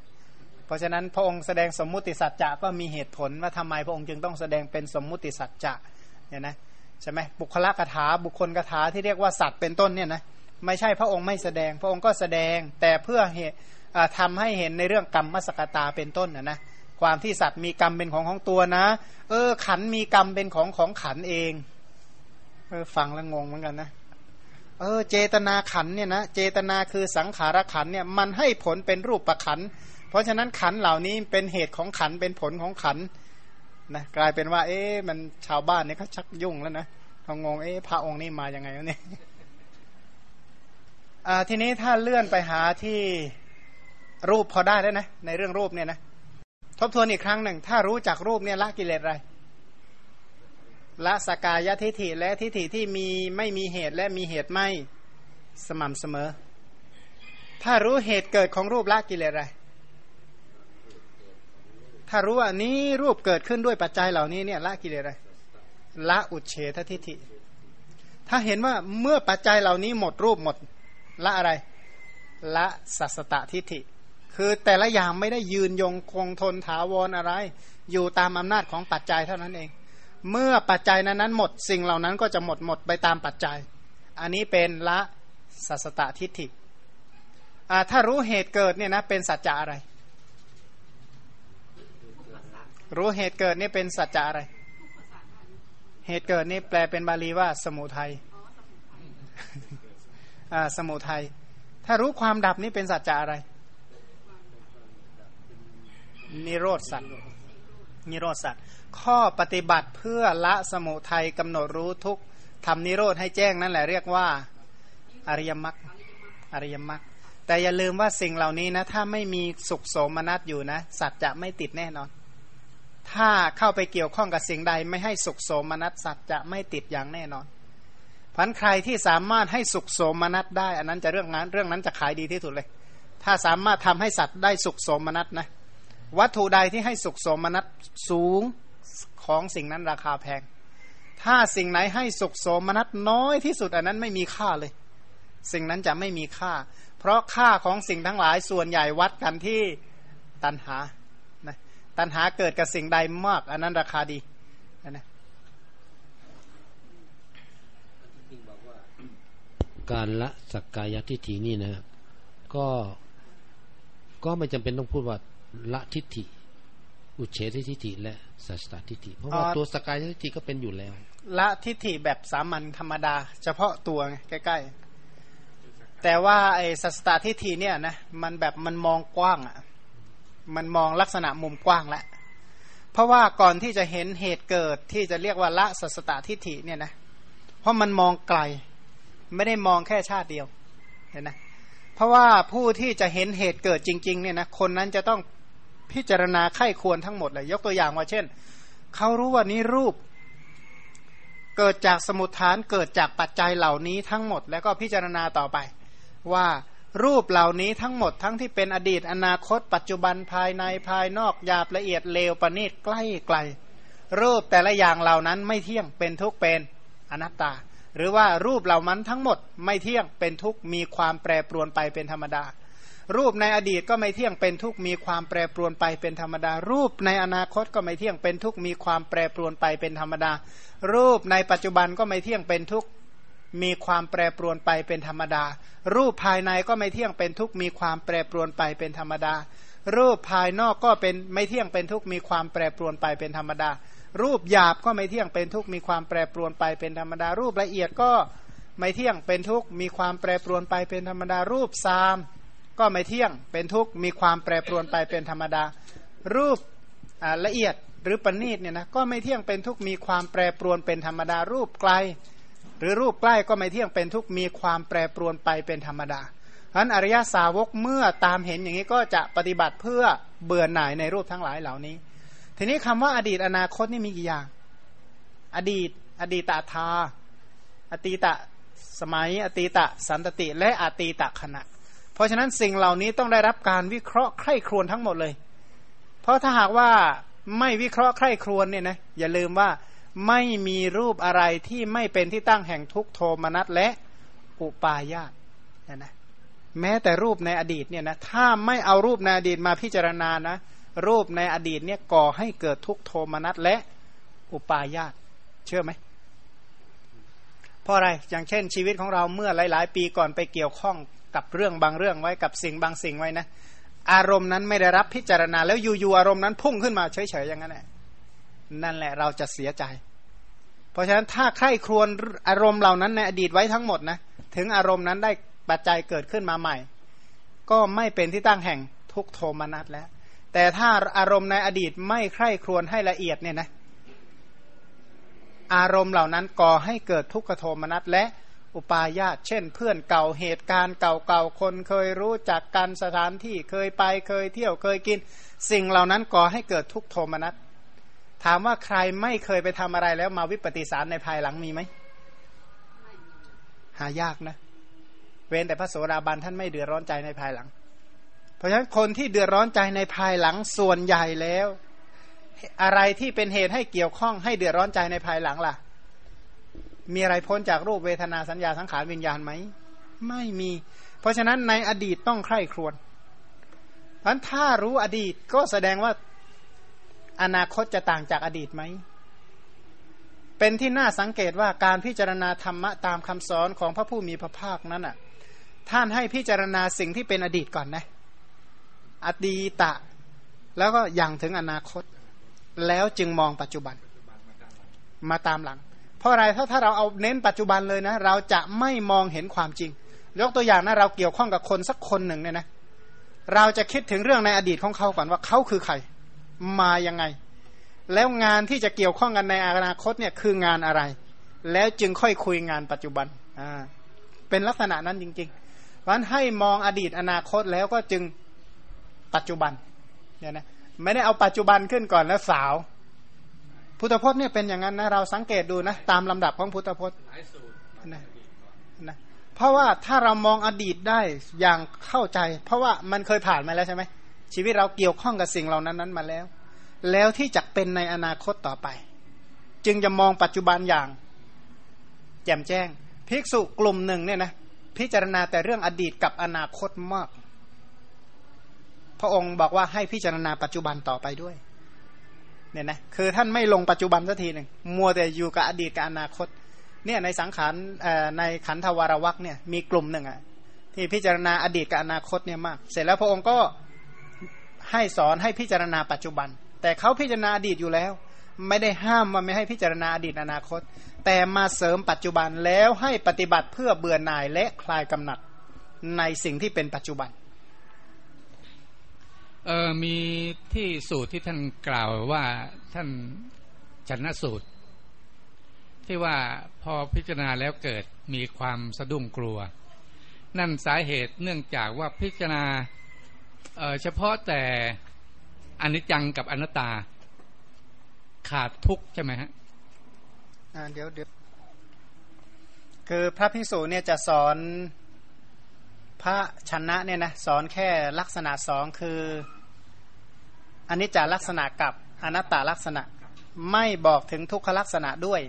เพราะฉะนั้นพระองค์แสดงสมมุติสัจจะก็มีเหตุผลว่าทำไมพระองค์จึงต้องแสดงเป็นสมมุติสัจจะเนี่ยนะใช่ไหมบุคลกถาบุคคลกถาที่เรียกว่าสัตว์เป็นต้นเนี่ยนะไม่ใช่พระองค์ไม่แสดง พระองค์ก็แสดงแต่เพื่อเหตุทำให้เห็นในเรื่องกรรมมสกตาเป็นต้นนะนะความที่สัตว์มีกรรมเป็นของของตัวนะ เออ ขันมีกรรมเป็นของของขันเองเออฟังแล้วงงเหมือนกันนะ ออเจตนาขันเนี่ยนะเจตนาคือสังขารขันเนี่ยมันให้ผลเป็นรูปประขัน เพราะฉะนั้นขันเหล่านี้เป็นเหตุของขันเป็นผลของขันนะกลายเป็นว่า เอ๊ะมันชาวบ้านเนี่ยเขาชักยุ่งแล้วนะเขางงเอ๊ะพระองค์นี่มาอย่างไงวะเนี่ยทีนี้ถ้าเลื่อนไปหาที่รูปพอได้แล้วนะในเรื่องรูปเนี่ยนะทบทวนอีกครั้งหนึ่ง ถ้ารู้จักรูปเนี่ยละกิเลสอะไร ละสกายทิฐิและทิฐิที่มีไม่มีเหตุและมีเหตุไม่สม่ำเสมอ ถ้ารู้เหตุเกิดของรูปละกิเลสอะไร ถ้ารู้ว่านี้รูปเกิดขึ้นด้วยปัจจัยเหล่านี้เนี่ยละกิเลสอะไร ละอุเฉททิฏฐิ ถ้าเห็นว่าเมื่อปัจจัยเหล่านี้หมดรูปหมดละอะไร ละสัสตทิฏฐิ คือแต่ละอย่างไม่ได้ยืนยงคงทนถาวรอะไร อยู่ตามอำนาจของปัจจัยเท่านั้นเอง เมื่อปัจจัยนั้นนั้นหมดสิ่งเหล่านั้นก็จะหมดหมดไปตามปัจจัย อันนี้เป็นละสัสตทิฏฐิถ้ารู้เหตุเกิดเนี่ยนะเป็นสัจจะอะไร รู้เหตุเกิดนี่เป็นสัจจะอะไร เหตุเกิดนี่แปลเป็นบาลีว่าสมุทัยสมุทัยถ้ารู้ความดับนี่เป็นสัจจะอะไร นิโรธสัตว์นิโรธสัตว์ ข้อปฏิบัติเพื่อละสมุทัยกำหนดรู้ทุกทำนิโรธให้แจ้งนั่นแหละเรียกว่าอริยมรรคอริยมรรคแต่อย่าลืมว่าสิ่งเหล่านี้นะถ้าไม่มีสุขโสมนัสอยู่นะ สัตว์จะไม่ติดแน่นอน ถ้าเข้าไปเกี่ยวข้องกับสิ่งใดไม่ให้สุขโสมนัสสัตว์จะไม่ติดอย่างแน่นอนพันใครที่สามารถให้สุขโสมนัสได้ อันนั้นจะเรื่องนั้นเรื่องนั้นจะขายดีที่สุดเลย ถ้าสามารถทำให้สัตว์ได้สุขโสมนัสนะวัตถุใดที่ให้สุขโสมนัสสูง ของสิ่งนั้นราคาแพง ถ้าสิ่งไหนให้สุขโสมนัสน้อยที่สุดอันนั้นไม่มีค่าเลย สิ่งนั้นจะไม่มีค่า เพราะค่าของสิ่งทั้งหลายส่วนใหญ่วัดกันที่ตันหาตัณหาเกิดกับสิ่งใดมาก อันนั้นราคาดีนะการละสักกายทิฏฐินี่นะก็ก็ไม่จำเป็นต้องพูดว่าละทิฏฐิ อุเฉททิฏฐิและสัจตทิฏฐิเพราะว่าตัวสกายทิฏฐิก็เป็นอยู่แล้ว ละทิฏฐิแบบสามัญธรรมดา เฉพาะตัวไงใกล้ ๆ แต่ว่าไอ้สัจตทิฏฐิเนี่ยนะมันแบบมันมองกว้างอะ่ะมันมองลักษณะมุมกว้างแล้วเพราะว่าก่อนที่จะเห็นเหตุเกิดที่จะเรียกว่าละสัสตตทิฏฐิเนี่ยนะเพราะมันมองไกล ไม่ได้มองแค่ชาติเดียวเห็นไหมเพราะว่าผู้ที่จะเห็นเหตุเกิดจริง ๆ เนี่ยนะคนนั้นจะต้อง พิจารณาไข้ควรทั้งหมดเลยยกตัวอย่างว่าเช่นเขารู้ว่านี้รูป เกิดจากสมุทฐานเกิดจากปัจจัยเหล่านี้ทั้งหมด แล้วก็พิจารณาต่อไป ว่ารูปเหล่านี้ทั้งหมดทั้งที่เป็นอดีตอนาคต ปัจจุบันภายในภายนอกหยาบละเอียดเลวประณีตใกล้ไกล รูปแต่ละอย่างเหล่านั้นไม่เที่ยงเป็นทุกข์เป็นอนัตตา หรือว่ารูปเหล่านั้นทั้งหมดไม่เที่ยงเป็นทุกข์มีความแปรปรวนไปเป็นธรรมดา รูปในอดีตก็ไม่เที่ยงเป็นทุกข์มีความแปรปรวนไปเป็นธรรมดา รูปในอนาคตก็ไม่เที่ยงเป็นทุกข์มีความแปรปรวนไปเป็นธรรมดา รูปในปัจจุบันก็ไม่เที่ยงเป็นทุกข์มีความแปรปรวนไปเป็นธรรมดา รูปภายในก็ไม่เที่ยงเป็นทุกข์มีความแปรปรวนไปเป็นธรรมดา รูปภายนอกก็เป็นไม่เที่ยงเป็นทุกข์มีความแปรปรวนไปเป็นธรรมดา รูปหยาบก็ไม่เที่ยงเป็นทุกข์มีความแปรปรวนไปเป็นธรรมดา รูปละเอียดก็ไม่เที่ยงเป็นทุกข์มีความแปรปรวนไปเป็นธรรมดา รูปซาม ก็ไม่เที่ยงเป็นทุกข์มีความแปรปรวนไปเป็นธรรมดา รูปละเอียดหรือปณีตเนี่ยนะก็ไม่เที่ยงเป็นทุกข์มีความแปรปรวนเป็นธรรมดา รูปไกล หรือรูปใกล้ก็ไม่เที่ยงเป็นทุกมีความแปรปรวนไปเป็นธรรมดาฉะนั้นอริยสาวกเมื่อตามเห็นอย่างนี้ก็จะปฏิบัติเพื่อเบื่อหน่ายในรูปทั้งหลายเหล่านี้ ทีนี้คำว่าอดีตอนาคตนี่มีกี่อย่าง อดีต อดีตทาอตีตะสมัย อตีตะสันตติ และอตีตะขณะ เพราะฉะนั้นสิ่งเหล่านี้ต้องได้รับการวิเคราะห์ใคร่ครวญทั้งหมดเลย เพราะถ้าหากว่าไม่วิเคราะห์ใคร่ครวญเนี่ยนะอย่าลืมว่าไม่มีรูปอะไรที่ไม่เป็นที่ตั้งแห่งทุกโทมนัสและอุปาญาตนะนะแม้แต่รูปในอดีตเนี่ยนะถ้าไม่เอารูปในอดีตมาพิจารณานะรูปในอดีตเนี่ยก่อให้เกิดทุกโทมนัสและอุปาญาตเชื่อไหมเพราะอะไรอย่างเช่นชีวิตของเราเมื่อหลาย ๆ ปีก่อนไปเกี่ยวข้อง กับเรื่องบางเรื่องไว้กับสิ่งบางสิ่งไว้นะ อารมณ์นั้นไม่ได้รับพิจารณา แล้วอยู่ๆอารมณ์นั้นพุ่งขึ้นมาเฉยๆอย่างนั้นแหละนั่นแหละเราจะเสียใจ เพราะฉะนั้นถ้าใคร่ครวญอารมณ์เหล่านั้นในอดีตไว้ทั้งหมดนะถึงอารมณ์นั้นได้ปัจจัยเกิดขึ้นมาใหม่ ก็ไม่เป็นที่ตั้งแห่งทุกโทมนัสแล้ว แต่ถ้าอารมณ์ในอดีตไม่ใคร่ครวญให้ละเอียดเนี่ยนะอารมณ์เหล่านั้นก่อให้เกิดทุกขโทมนัสและ อุปาญาตเช่น เพื่อนเก่าเหตุการณ์เก่าๆคนเคยรู้จักกันสถานที่เคยไปเคยเที่ยวเคยกิน สิ่งเหล่านั้นก่อให้เกิดทุกโทมนัสถามว่าใครไม่เคยไปทำอะไรแล้วมาวิปฏิสารในภายหลังมีไหมหายากนะ เว้นแต่พระโสดาบันท่านไม่เดือดร้อนใจในภายหลัง เพราะฉะนั้นคนที่เดือดร้อนใจในภายหลังส่วนใหญ่แล้ว อะไรที่เป็นเหตุให้เกี่ยวข้องให้เดือดร้อนใจในภายหลังล่ะ มีอะไรพ้นจากรูปเวทนาสัญญาสังขารวิญญาณไหม ไม่มี เพราะฉะนั้นในอดีตต้องใคร่ครวญเพราะถ้ารู้อดีตก็แสดงว่าอนาคตจะต่างจากอดีตไหม เป็นที่น่าสังเกตว่าการพิจารณาธรรมะตามคำสอนของพระผู้มีพระภาคนั้นอะ ท่านให้พิจารณาสิ่งที่เป็นอดีตก่อนนะ อดีตะ แล้วก็ยังถึงอนาคต แล้วจึงมองปัจจุบัน มาตามหลัง ราะอะไรถ้าถ้าเราเอาเน้นปัจจุบันเลยนะ เราจะไม่มองเห็นความจริง ยกตัวอย่างนะเราเกี่ยวข้องกับคนสักคนหนึ่งเนี่ยนะเราจะคิดถึงเรื่องในอดีตของเขาก่อนว่าเขาคือใคร มายังไง แล้วงานที่จะเกี่ยวข้องกันในอนาคตเนี่ยคืองานอะไร แล้วจึงค่อยคุยงานปัจจุบันอ่าเป็นลักษณะนั้นจริงๆเพราะฉะนั้นให้มองอดีตอนาคตแล้วก็จึงปัจจุบันเนี่ยนะไม่ได้เอาปัจจุบันขึ้นก่อนแล้วสาว พุทธพจน์เนี่ยเป็นอย่างนั้นนะเราสังเกตดูนะตามลำดับของพุทธพจน์นะนะเพราะว่าถ้าเรามองอดีตได้อย่างเข้าใจ เพราะว่ามันเคยผ่านมาแล้วใช่ไหมชีวิตเราเกี่ยวข้องกับสิ่งเหล่านั้นนั้นมาแล้ว แล้วที่จะเป็นในอนาคตต่อไป จึงจะมองปัจจุบันอย่าง แจ่มแจ้ง ภิกษุกลุ่มหนึ่งเนี่ยนะพิจารณาแต่เรื่องอดีตกับอนาคตมาก พระองค์บอกว่าให้พิจารณาปัจจุบันต่อไปด้วย เนี่ยนะคือท่านไม่ลงปัจจุบันสักทีหนึ่งมัวแต่อยู่กับอดีตกับอนาคตเนี่ยในสังขารในขันธวารวักเนี่ยมีกลุ่มหนึ่งอะที่พิจารณาอดีตกับอนาคตเนี่ยมาก เสร็จแล้วพระองค์ก็ให้สอนให้พิจารณาปัจจุบัน แต่เขาพิจารณาอดีตอยู่แล้ว ไม่ได้ห้ามว่าไม่ให้พิจารณาอดีตอนาคต แต่มาเสริมปัจจุบันแล้วให้ปฏิบัติเพื่อเบื่อหน่ายและคลายกำหนัดในสิ่งที่เป็นปัจจุบัน เออมีที่สูตรที่ท่านกล่าวว่าท่านชันสูตร ที่ว่าพอพิจารณาแล้วเกิดมีความสะดุ้งกลัว นั่นสาเหตุเนื่องจากว่าพิจารณาเฉพาะแต่อนิจจังกับอนัตตา ขาดทุกใช่ไหมฮะเดี๋ยวเดี๋ยวคือพระภิกษุเนี่ยจะสอน พระชนะเนี่ยนะสอนแค่ลักษณะสองคืออันนี้จะลักษณะกับอนัตตลักษณะไม่บอกถึงทุกขลักษณะด้วย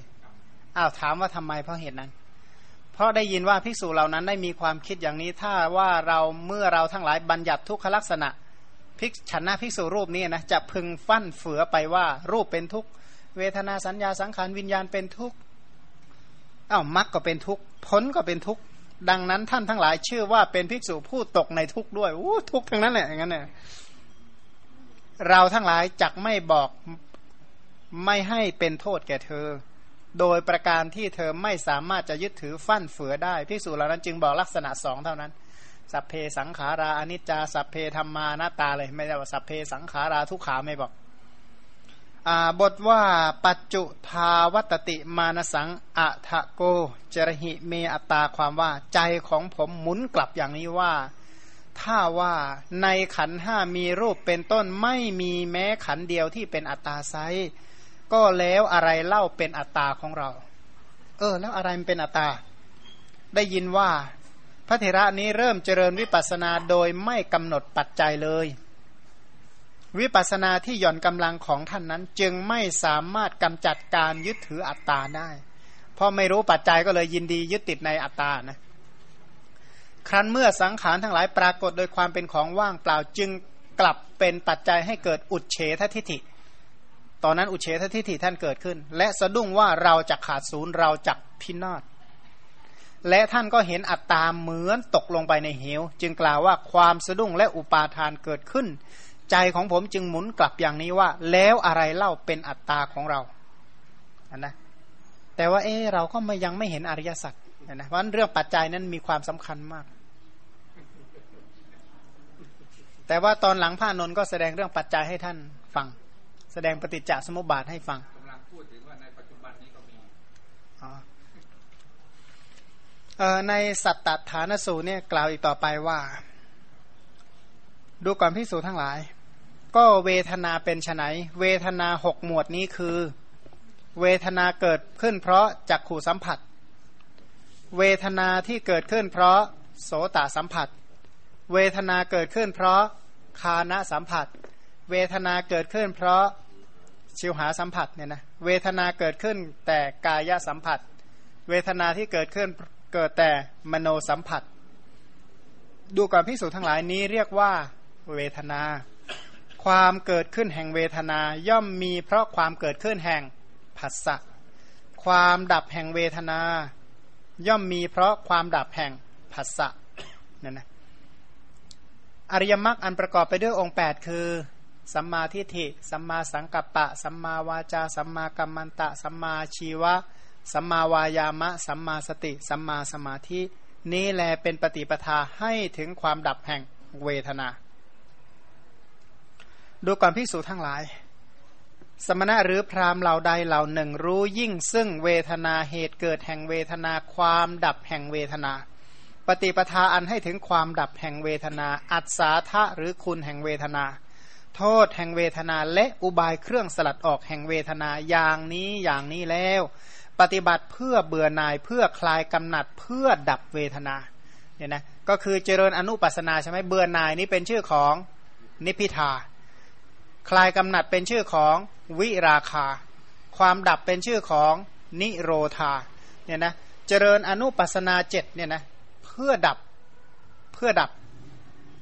อ้าวถามว่าทำไมเพราะเหตุนั้น เพราะได้ยินว่าภิกษุเหล่านั้นได้มีความคิดอย่างนี้ ถ้าว่าเราเมื่อเราทั้งหลายบัญญัติทุกขลักษณะภิกฉันนะภิกษุรูปนี้นะจะพึงฟั่นเฟือไปว่ารูปเป็นทุกเวทนาสัญญาสังขารวิญญาณเป็นทุกอ้าวมรรคก็เป็นทุกผลก็เป็นทุก ดังนั้นท่านทั้งหลายชื่อว่าเป็นภิกษุผู้ตกในทุกข์ด้วยอู้ทุกข์ทั้งนั้นแหละอย่างนั้นเนี่ยเราทั้งหลายจักไม่บอกไม่ให้เป็นโทษแก่เธอ โดยประการที่เธอไม่สามารถจะยึดถือฟั่นเฟือได้พิสูจน์เหล่านั้นจึงบอกลักษณะสองเท่านั้น สัพเพสังขาราอนิจจาสัพเพธรรมานาตาเลย ไม่ได้ว่าสัพเพสังขาราทุกขาไม่บอก บทว่าปัจจุทาวัตติมานสังอะทะโกจรหิเมอัตตาความว่าใจของผมหมุนกลับอย่างนี้ว่า ถ้าว่าในขันห้ามีรูปเป็นต้นไม่มีแม้ขันเดียวที่เป็นอัตตาไซก็แล้วอะไรเล่าเป็นอัตตาของเรา เออ แล้วอะไรมันเป็นอัตตา ได้ยินว่า พระเถระนี้เริ่มเจริญวิปัสสนาโดยไม่กำหนดปัจจัยเลย วิปัสนาที่หย่อนกำลังของท่านนั้น จึงไม่สามารถกำจัดการยึดถืออัตตาได้ เพราะไม่รู้ปัจจัยก็เลยยินดียึดติดในอัตตานะครั้นเมื่อสังขารทั้งหลายปรากฏโดยความเป็นของว่างเปล่าจึงกลับเป็นปัจจัยให้เกิดอุดเฉททิฏฐิ ตอนนั้นอุเฉททิฏฐิท่านเกิดขึ้น และสะดุ้งว่าเราจะขาดศูนย์เราจะพินาศและท่านก็เห็นอัตตาเหมือนตกลงไปในเหว จึงกล่าวว่าความสะดุ้งและอุปาทานเกิดขึ้น ใจของผมจึงหมุนกลับอย่างนี้ว่า แล้วอะไรเล่าเป็นอัตตาของเราอันนะแต่ว่าเออเราก็ไม่ยังไม่เห็นอริยสัจนะเพราะเรื่องปัจจัยนั้นมีความสำคัญมาก แต่ว่าตอนหลังพระนนท์ก็แสดงเรื่องปัจจัยให้ท่านฟัง แสดงปฏิจจสมุปบาทให้ฟังกำลังพูดถึงว่าในปัจจุบันนี้ก็มีในสัตตฐานสูตรเนี่ยกล่าวอีกต่อไปว่า ดูก่อนพิสูจทั้งหลาย ก็เวทนาเป็นไนเวทนาหกหมวดนี้คือ เวทนาเกิดขึ้นเพราะจักขู่สัมผัส เวทนาที่เกิดขึ้นเพราะโสตสัมผัส เวทนาเกิดขึ้นเพราะคานะสัมผัส เวทนาเกิดขึ้นเพราะชิวหาสัมผัสเนี่ยนะเวทนาเกิดขึ้นแต่กายสัมผัส เวทนาที่เกิดขึ้นเกิดแต่มโนสัมผัส ดูก่อนพิสูจนทั้งหลายนี้เรียกว่าเวทนา ความเกิดขึ้นแห่งเวทนา ย่อมมีเพราะความเกิดขึ้นแห่งผัสสะความดับแห่งเวทนา ย่อมมีเพราะความดับแห่งผัสสะนั่นนะอริยมรรคอันประกอบไปด้วยองค์ 8 คือ สัมมาทิฏฐิ สัมมาสังกัปปะ สัมมาวาจา สัมมากัมมันตะ สัมมาชีวะ สัมมาวายามะ สัมมาสติ สัมมาสมาธิ นี้แลเป็นปฏิปทาให้ถึงความดับแห่งเวทนา ดูก่อนพิสูจทั้งหลาย สมณะหรือพรามเหล่าใดเหล่าหนึ่ง รู้ยิ่งซึ่งเวทนาเหตุเกิดแห่งเวทนาความดับแห่งเวทนา ปฏิปทาอันให้ถึงความดับแห่งเวทนา อัศาทะหรือคุณแห่งเวทนา โทษแห่งเวทนาและอุบายเครื่องสลัดออกแห่งเวทนาอย่างนี้อย่างนี้แล้ว ปฏิบัติเพื่อเบื่อหน่ายเพื่อคลายกำหนัดเพื่อดับเวทนาเนี่ยนะก็คือเจริญอนุปัสนาใช่ไหมเบื่อหน่ายนี้เป็นชื่อของนิพิทา คลายกำหนัดเป็นชื่อของวิราคา ความดับเป็นชื่อของนิโรธาเนี่ยนะเจริญอนุปัสนาเจ็ดเนี่ยนะเพื่อดับเพื่อดับ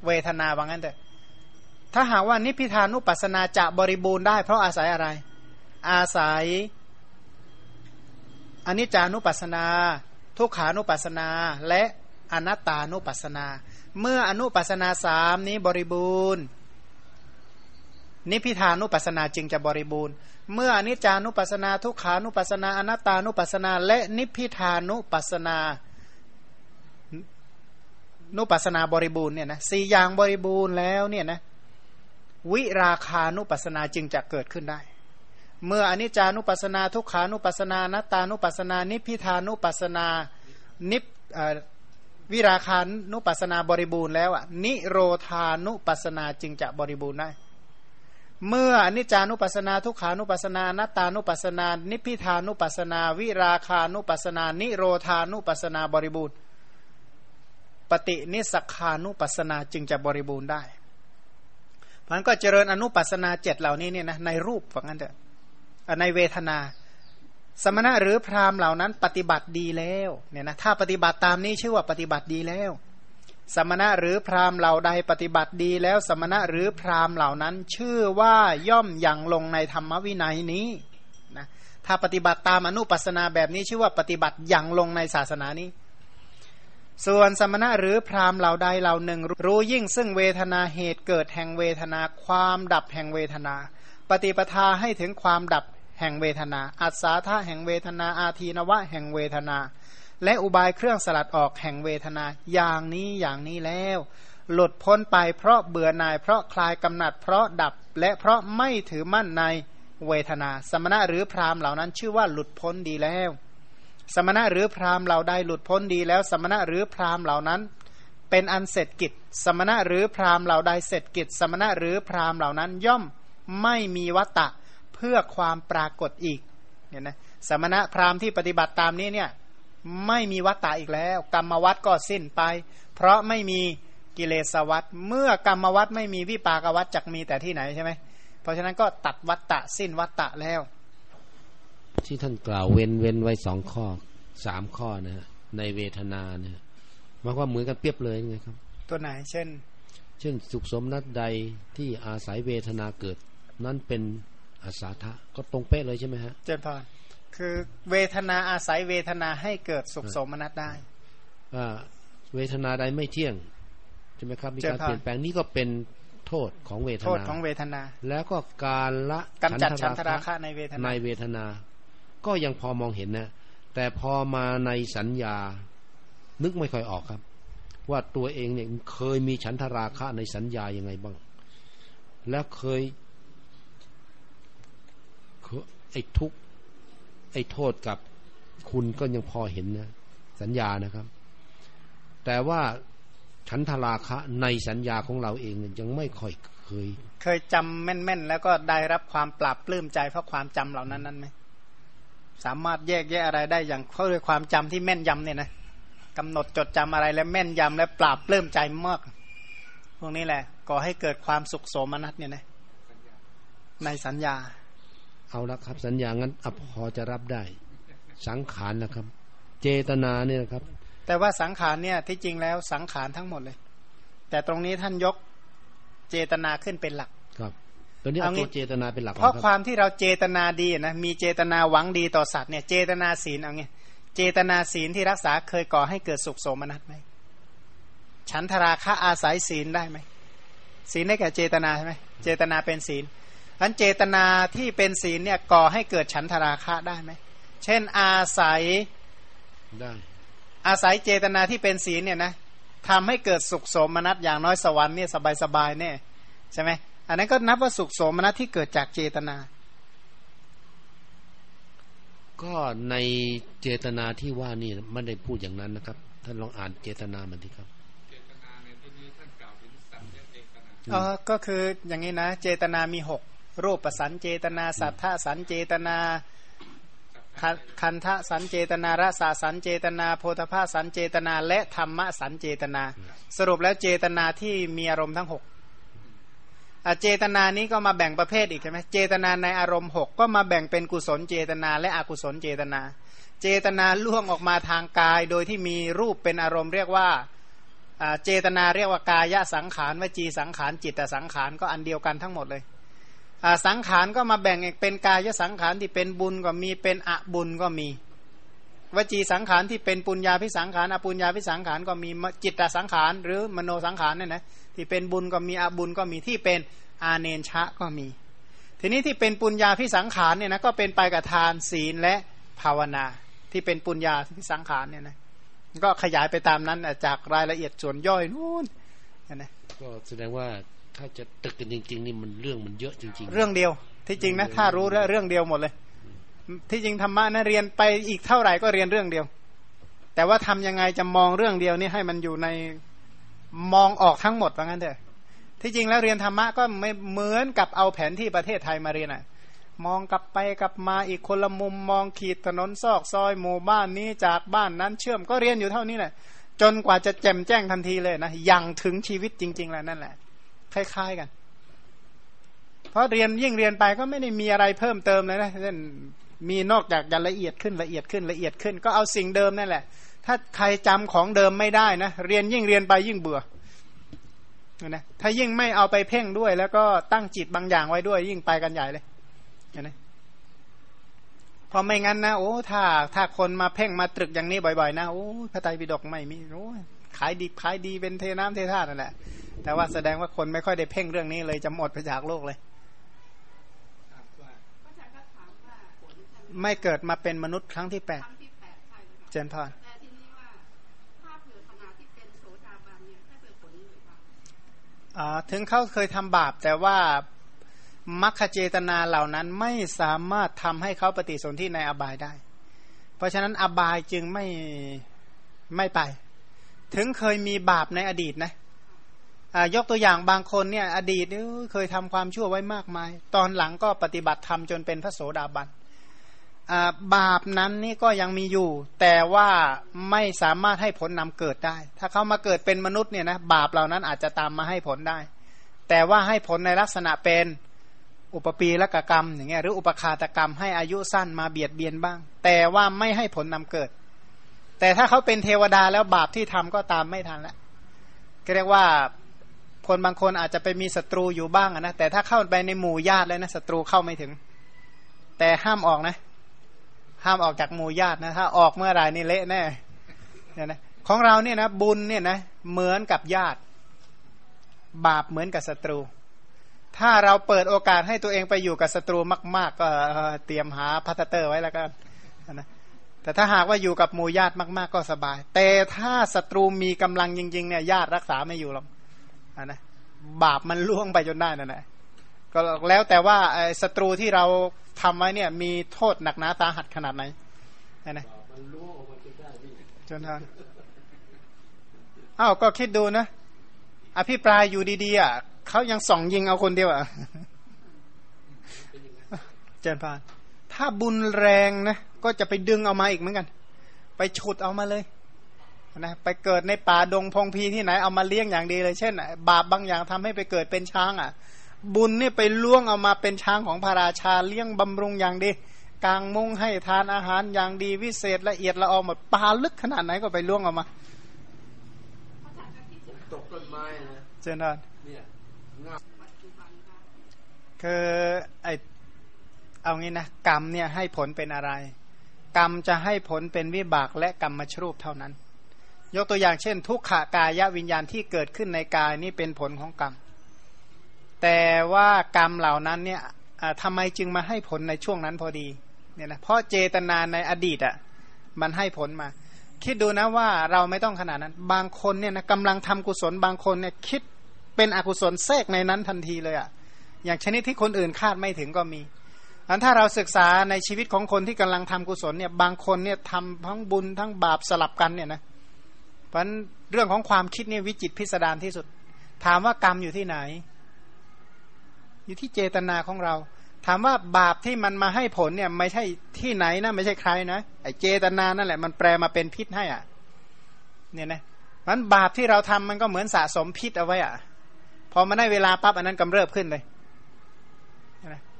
เวทนาว่างั้นเถอะถ้าหากว่านิพพิทานุปัสนาจะบริบูรณ์ได้เพราะอาศัยอะไร อาศัยอนิจจานุปัสนา ทุกขานุปัสนา และอนัตตานุปัสนา เมื่ออนุปัสนาสามนี้บริบูรณ์ นิพพิทานุปัสสนาจึงจะบริบูรณ์ เมื่ออนิจจานุปัสสนาทุกขานุปัสสนาอนัตตานุปัสสนา และนิพพิทานุปัสสนานุปัสนาบริบูรณ์เนี่ยนะสี่อย่างบริบูรณ์แล้วเนี่ยนะวิราคานุปัสนาจึงจะเกิดขึ้นได้ เมื่ออนิจจานุปัสนาทุกขานุปัสนานัตตานุปัสนา นิพิธานุปัสนานิวิราคานุปัสนาบริบูรณ์แล้วอะนิโรธานุปัสนาจึงจะบริบูรณ์ได้ เมื่ออนิจจานุปัสนาทุกขานุปัสนานัตตานุปัสนา นิพพิทานุปัสนา วิราคานุปัสนา นิโรธานุปัสนาบริบูรณ์ ปฏินิสักานุปัสนาจึงจะบริบูรณ์ได้มันก็เจริญอนุปัสนาเจ็ดเหล่านี้เนี่ยนะในรูปว่างั้นเถอะในเวทนา สมณะหรือพราหมณ์เหล่านั้นปฏิบัติดีแล้วเนี่ยนะถ้าปฏิบัติตามนี้ชื่อว่าปฏิบัติดีแล้ว สมณะหรือพราหมณ์เหล่าใดปฏิบัติดีแล้วสมณะหรือพราหมณ์เหล่านั้น ชื่อว่าย่อมอยังลงในธรรมวินัยนี้นะถ้าปฏิบัติตามอนุปัสนาแบบนี้ชื่อว่าปฏิบัติอยังลงในศาสนานี้ ส่วนสมณะหรือพราหมณ์เหล่าใดเหล่าหนึ่ง รู้ยิ่งซึ่งเวทนาเหตุเกิดแห่งเวทนาความดับแห่งเวทนา ปฏิปทาให้ถึงความดับแห่งเวทนา อัศาธาแห่งเวทนา อาทีนวะแห่งเวทนา และอุบายเครื่องสลัดออกแห่งเวทนาอย่างนี้อย่างนี้แล้ว หลุดพ้นไปเพราะเบื่อหน่ายเพราะคลายกำหนัดเพราะดับ และเพราะไม่ถือมั่นในเวทนา สมณะหรือพราหมณ์เหล่านั้นชื่อว่าหลุดพ้นดีแล้ว สมณะหรือพราหมณ์เหล่าใดหลุดพ้นดีแล้ว สมณะหรือพราหมณ์เหล่านั้น เป็นอันเสร็จกิจ สมณะหรือพราหมณ์เหล่าใดเสร็จกิจ สมณะหรือพราหมณ์เหล่านั้นย่อมไม่มีวัตตะเพื่อความปรากฏอีกเนี่ยนะสมณะพราหมณ์ที่ปฏิบัติตามนี้เนี่ย ไม่มีวัตตะอีกแล้ว กรรมวัตก็สิ้นไป เพราะไม่มีกิเลสวัตเมื่อกรรมวัตไม่มีวิปากวัตจักมีแต่ที่ไหนใช่ไหมเพราะฉะนั้นก็ตัดวัตตะสิ้นวัตตะแล้ว ที่ท่านกล่าวเว้นเว้นไว้สองข้อสามข้อนะฮะในเวทนาเนี่ยมันก็เหมือนกันเปรียบเลยไงครับ ตัวไหนเช่น เช่น สุขสมนัดใดที่อาศัยเวทนาเกิด นั่นเป็นอาสาทะก็ตรงเป๊ะเลยใช่ไหมฮะเจนพร คือเวทนาอาศัยเวทนาให้เกิดสุขสมนัตได้ว่าเวทนาใดไม่เที่ยงใช่ไหมครับมีการเปลี่ยนแปลงนี่ก็เป็นโทษของเวทนาโทษของเวทนา แล้วก็การละกำจัดฉันทราคะในเวทนาในเวทนา ก็ยังพอมองเห็นนะ แต่พอมาในสัญญา นึกไม่ค่อยออกครับ ว่าตัวเองเนี่ยเคยมีฉันทราคะในสัญญายังไงบ้าง แล้วเคยไอ้ทุก ไอ้โทษกับคุณก็ยังพอเห็นนะสัญญานะครับ แต่ว่าฉันทราคะในสัญญาของเราเองยังไม่ค่อยเคย เคยจำแม่นๆ แล้วก็ได้รับความปราบปลื้มใจเพราะความจำเหล่านั้นนั้นไหมสามารถแยกแยะอะไรได้อย่างเขาด้วยความจำที่แม่นยำเนี่ยนะกำหนดจดจำอะไรแล้วแม่นยำและปราบเลิ่มใจมาก พวกนี้แหละก่อให้เกิดความสุขโสมนัสเนี่ยนะในสัญญา เอาละครับ สัญญางั้นอพอจะรับได้ สังขารนะครับ เจตนาเนี่ยครับ แต่ว่าสังขารเนี่ยที่จริงแล้วสังขารทั้งหมดเลย แต่ตรงนี้ท่านยกเจตนาขึ้นเป็นหลักครับตัวนี้เอาตัวเจตนาเป็นหลักเพราะความที่เราเจตนาดีนะมีเจตนาหวังดีต่อสัตว์เนี่ยเจตนาศีลเอาไงเจตนาศีลที่รักษาเคยก่อให้เกิดสุขโสมนัสไหมฉันทราคะอาศัยศีลได้ไหมศีลได้แก่เจตนาใช่ไหมเจตนาเป็นศีล อันเจตนาที่เป็นศีลเนี่ยก่อให้เกิดฉันทราคะได้ไหม เช่นอาศัยได้อาศัยเจตนาที่เป็นศีลเนี่ยนะทำให้เกิดสุขโสมนัสอย่างน้อยสวรรค์เนี่ยสบายๆเนี่ยใช่ไหมอันนั้นก็นับว่าสุขโสมนัสที่เกิดจากเจตนา ก็ในเจตนาที่ว่านี่ไม่ได้พูดอย่างนั้นนะครับ ท่านลองอ่านเจตนามันดีครับเจตนาในที่นี้ท่านกล่าวถึงสัญญเจตนาอ๋อก็คืออย่างนี้นะ เจตนามีหก รูปประสันเจตนา สัทธสันเจตนาคันทะสันเจตนารสาสันเจตนา โพธภาสันเจตนา และธรรมะสันเจตนา สรุปแล้วเจตนาที่มีอารมณ์ทั้งหกเจตนานี้ก็มาแบ่งประเภทอีกใช่ไหมเจตนาในอารมณ์หกก็มาแบ่งเป็นกุศลเจตนา และอกุศลเจตนา เจตนาล่วงออกมาทางกาย โดยที่มีรูปเป็นอารมณ์เรียกว่าเจตนาเรียกว่ากายสังขารวจีสังขารจิตสังขารก็อันเดียวกันทั้งหมดเลย สังขารก็มาแบ่งเป็นกายสังขารที่เป็นบุญก็มีเป็นอบุญก็มี วจีสังขารที่เป็นปุญญาพิสังขารอปุญญาพิสังขารก็มีจิตตสังขาร หรือมโนสังขารเนี่ยนะที่เป็นบุญก็มีอบุญก็มีที่เป็นอาเนชะก็มี ทีนี้ที่เป็นปุญญาพิสังขารเนี่ยนะก็เป็นไปกับทานศีลและภาวนา ที่เป็นปุญญาพิสังขารเนี่ยนะก็ขยายไปตามนั้นจากรายละเอียดส่วนย่อยนู่นนะก็แสดงว่า ถ้าจะตึกกันจริง ๆ นี่มันเรื่องมันเยอะจริง ๆ เรื่องเดียว ที่จริงนะ ถ้ารู้เรื่องเดียวหมดเลย ที่จริงธรรมะนะเรียนไปอีกเท่าไหร่ก็เรียนเรื่องเดียว แต่ว่าทำยังไงจะมองเรื่องเดียวนี่ให้มันอยู่ในมองออกทั้งหมดว่างั้นเถอะ ที่จริงแล้วเรียนธรรมะก็ไม่เหมือนกับเอาแผนที่ประเทศไทยมาเรียนอะ มองกลับไปกลับมาอีกคนละมุมมองขีดถนนซอกซอยหมู่บ้านนี้จากบ้านนั้นเชื่อมก็เรียนอยู่เท่านี้แหละจนกว่าจะแจ่มแจ้งทันทีเลยนะ ยังถึงชีวิตจริง ๆ แล้วนั่นแหละ คล้าย ๆกัน เพราะเรียนยิ่งเรียนไปก็ไม่ได้มีอะไรเพิ่มเติมเลยนะเช่นมีนอกจากจะละเอียดขึ้นละเอียดขึ้นละเอียดขึ้น ก็เอาสิ่งเดิมนั่นแหละ ถ้าใครจำของเดิมไม่ได้นะเรียนยิ่งเรียนไปยิ่งเบื่อนะถ้ายิ่งไม่เอาไปเพ่งด้วย แล้วก็ตั้งจิตบางอย่างไว้ด้วย ยิ่งไปกันใหญ่เลยนไหมพอไม่งั้นนะโอ้ถ้าถ้าคนมาเพ่งมาตรึกอย่างนี้บ่อยๆ นะโอ้พระไตรปิฎกไม่มีโอ้ายดีขายดีเป็นเทน้ำเทท่านั่นแหละแต่ว่าแสดงว่าคนไม่ค่อยได้เพ่งเรื่องนี้เลยจะหมดไปจากโลกเลยไม่เกิดมาเป็นมนุษย์ครั้งที่แปดเจนพรถึงเขาเคยทำบาป แต่ว่ามัคเจตนาเหล่านั้นไม่สามารถทำให้เขาปฏิสนธิในอบายได้ เพราะฉะนั้นอบายจึงไม่ไม่ไป ถึงเคยมีบาปในอดีตนะยกตัวอย่างบางคนเนี่ย อดีตเคยทำความชั่วไว้มากมาย ตอนหลังก็ปฏิบัติธรรมจนเป็นพระโสดาบันบาปนั้นนี่ก็ยังมีอยู่ แต่ว่าไม่สามารถให้ผลนำเกิดได้ ถ้าเขามาเกิดเป็นมนุษย์เนี่ยนะบาปเหล่านั้นอาจจะตามมาให้ผลได้ แต่ว่าให้ผลในลักษณะเป็นอุปปีละกกรรมอย่างเงี้ยหรืออุปคาตกรรมให้อายุสั้นมาเบียดเบียนบ้าง แต่ว่าไม่ให้ผลนำเกิด แต่ถ้าเขาเป็นเทวดาแล้วบาปที่ทำก็ตามไม่ทันแล้วก็เรียกว่าคนบางคนอาจจะไปมีศัตรูอยู่บ้างนะแต่ถ้าเข้าไปในหมู่ญาติแล้วนะศัตรูเข้าไม่ถึง แต่ห้ามออกนะ ห้ามออกจากหมู่ญาตินะถ้าออกเมื่อไหรนี่เละแน่เนี่ยนะของเราเนี่ยนะบุญเนี่ยนะเหมือนกับญาติ บาปเหมือนกับศัตรู ถ้าเราเปิดโอกาสให้ตัวเองไปอยู่กับศัตรูมาก ๆ ก็เตรียมหาพัตเตอร์ไว้แล้วกันนะ แต่ถ้าหากว่าอยู่กับหมู่ญาติมาก ๆ ก็สบาย แต่ถ้าศัตรูมีกำลังจริง ๆ เนี่ยญาติรักษาไม่อยู่หรอกนะบาปมันล่วงไปจนได้นั่นแหละก็แล้วแต่ว่าศัตรูที่เราทำไว้เนี่ย มีโทษหนักหนาตาหัดขนาดไหนนะจนทานอ้าวก็คิดดูนะอภิปรายอยู่ดีๆอะเขายังส่องยิงเอาคนเดียวอะเจนพานถ้าบุญแรงนะ ก็จะไปดึงเอามาอีกเหมือนกัน ไปฉุดเอามาเลยนะไปเกิดในป่าดงพงพีที่ไหนเอามาเลี้ยงอย่างดีเลย เช่น บาปบางอย่างทำให้ไปเกิดเป็นช้างอะ บุญนี่ไปล่วงเอามาเป็นช้างของพระราชาเลี้ยงบำรุงอย่างดีกลางมุ้งให้ทานอาหารอย่างดีวิเศษละเอียดละออหมดปลาลึกขนาดไหนก็ไปล่วงเอามาตกต้นไม้นะเจนอนเนี่ยคือไอเอางี้นะกรรมเนี่ยให้ผลเป็นอะไร กรรมจะให้ผลเป็นวิบากและกรรมชรูปเท่านั้น ยกตัวอย่างเช่น ทุกขากายวิญญาณที่เกิดขึ้นในกายนี่เป็นผลของกรรม แต่ว่ากรรมเหล่านั้นเนี่ยทำไมจึงมาให้ผลในช่วงนั้นพอดีเนี่ยนะเพราะเจตนาในอดีตอะมันให้ผลมา คิดดูนะว่าเราไม่ต้องขนาดนั้น บางคนเนี่ยนะกำลังทำกุศลบางคนเนี่ยคิดเป็นอกุศลแทรกในนั้นทันทีเลยอะอย่างชนิดที่คนอื่นคาดไม่ถึงก็มี อันถ้าเราศึกษาในชีวิตของคนที่กำลังทำกุศลเนี่ยบางคนเนี่ยทำทั้งบุญทั้งบาปสลับกันเนี่ยนะเพราะเรื่องของความคิดเนี่ยวิจิตพิสดารที่สุด ถามว่ากรรมอยู่ที่ไหน อยู่ที่เจตนาของเรา ถามว่าบาปที่มันมาให้ผลเนี่ย ไม่ใช่ที่ไหนนะไม่ใช่ใครนะไอเจตนานั่นแหละมันแปลมาเป็นพิษให้อะ เนี่ยนะมันบาปที่เราทำมันก็เหมือนสะสมพิษเอาไว้อะพอมันได้เวลาปั๊บอันนั้นกำเริบขึ้นเลย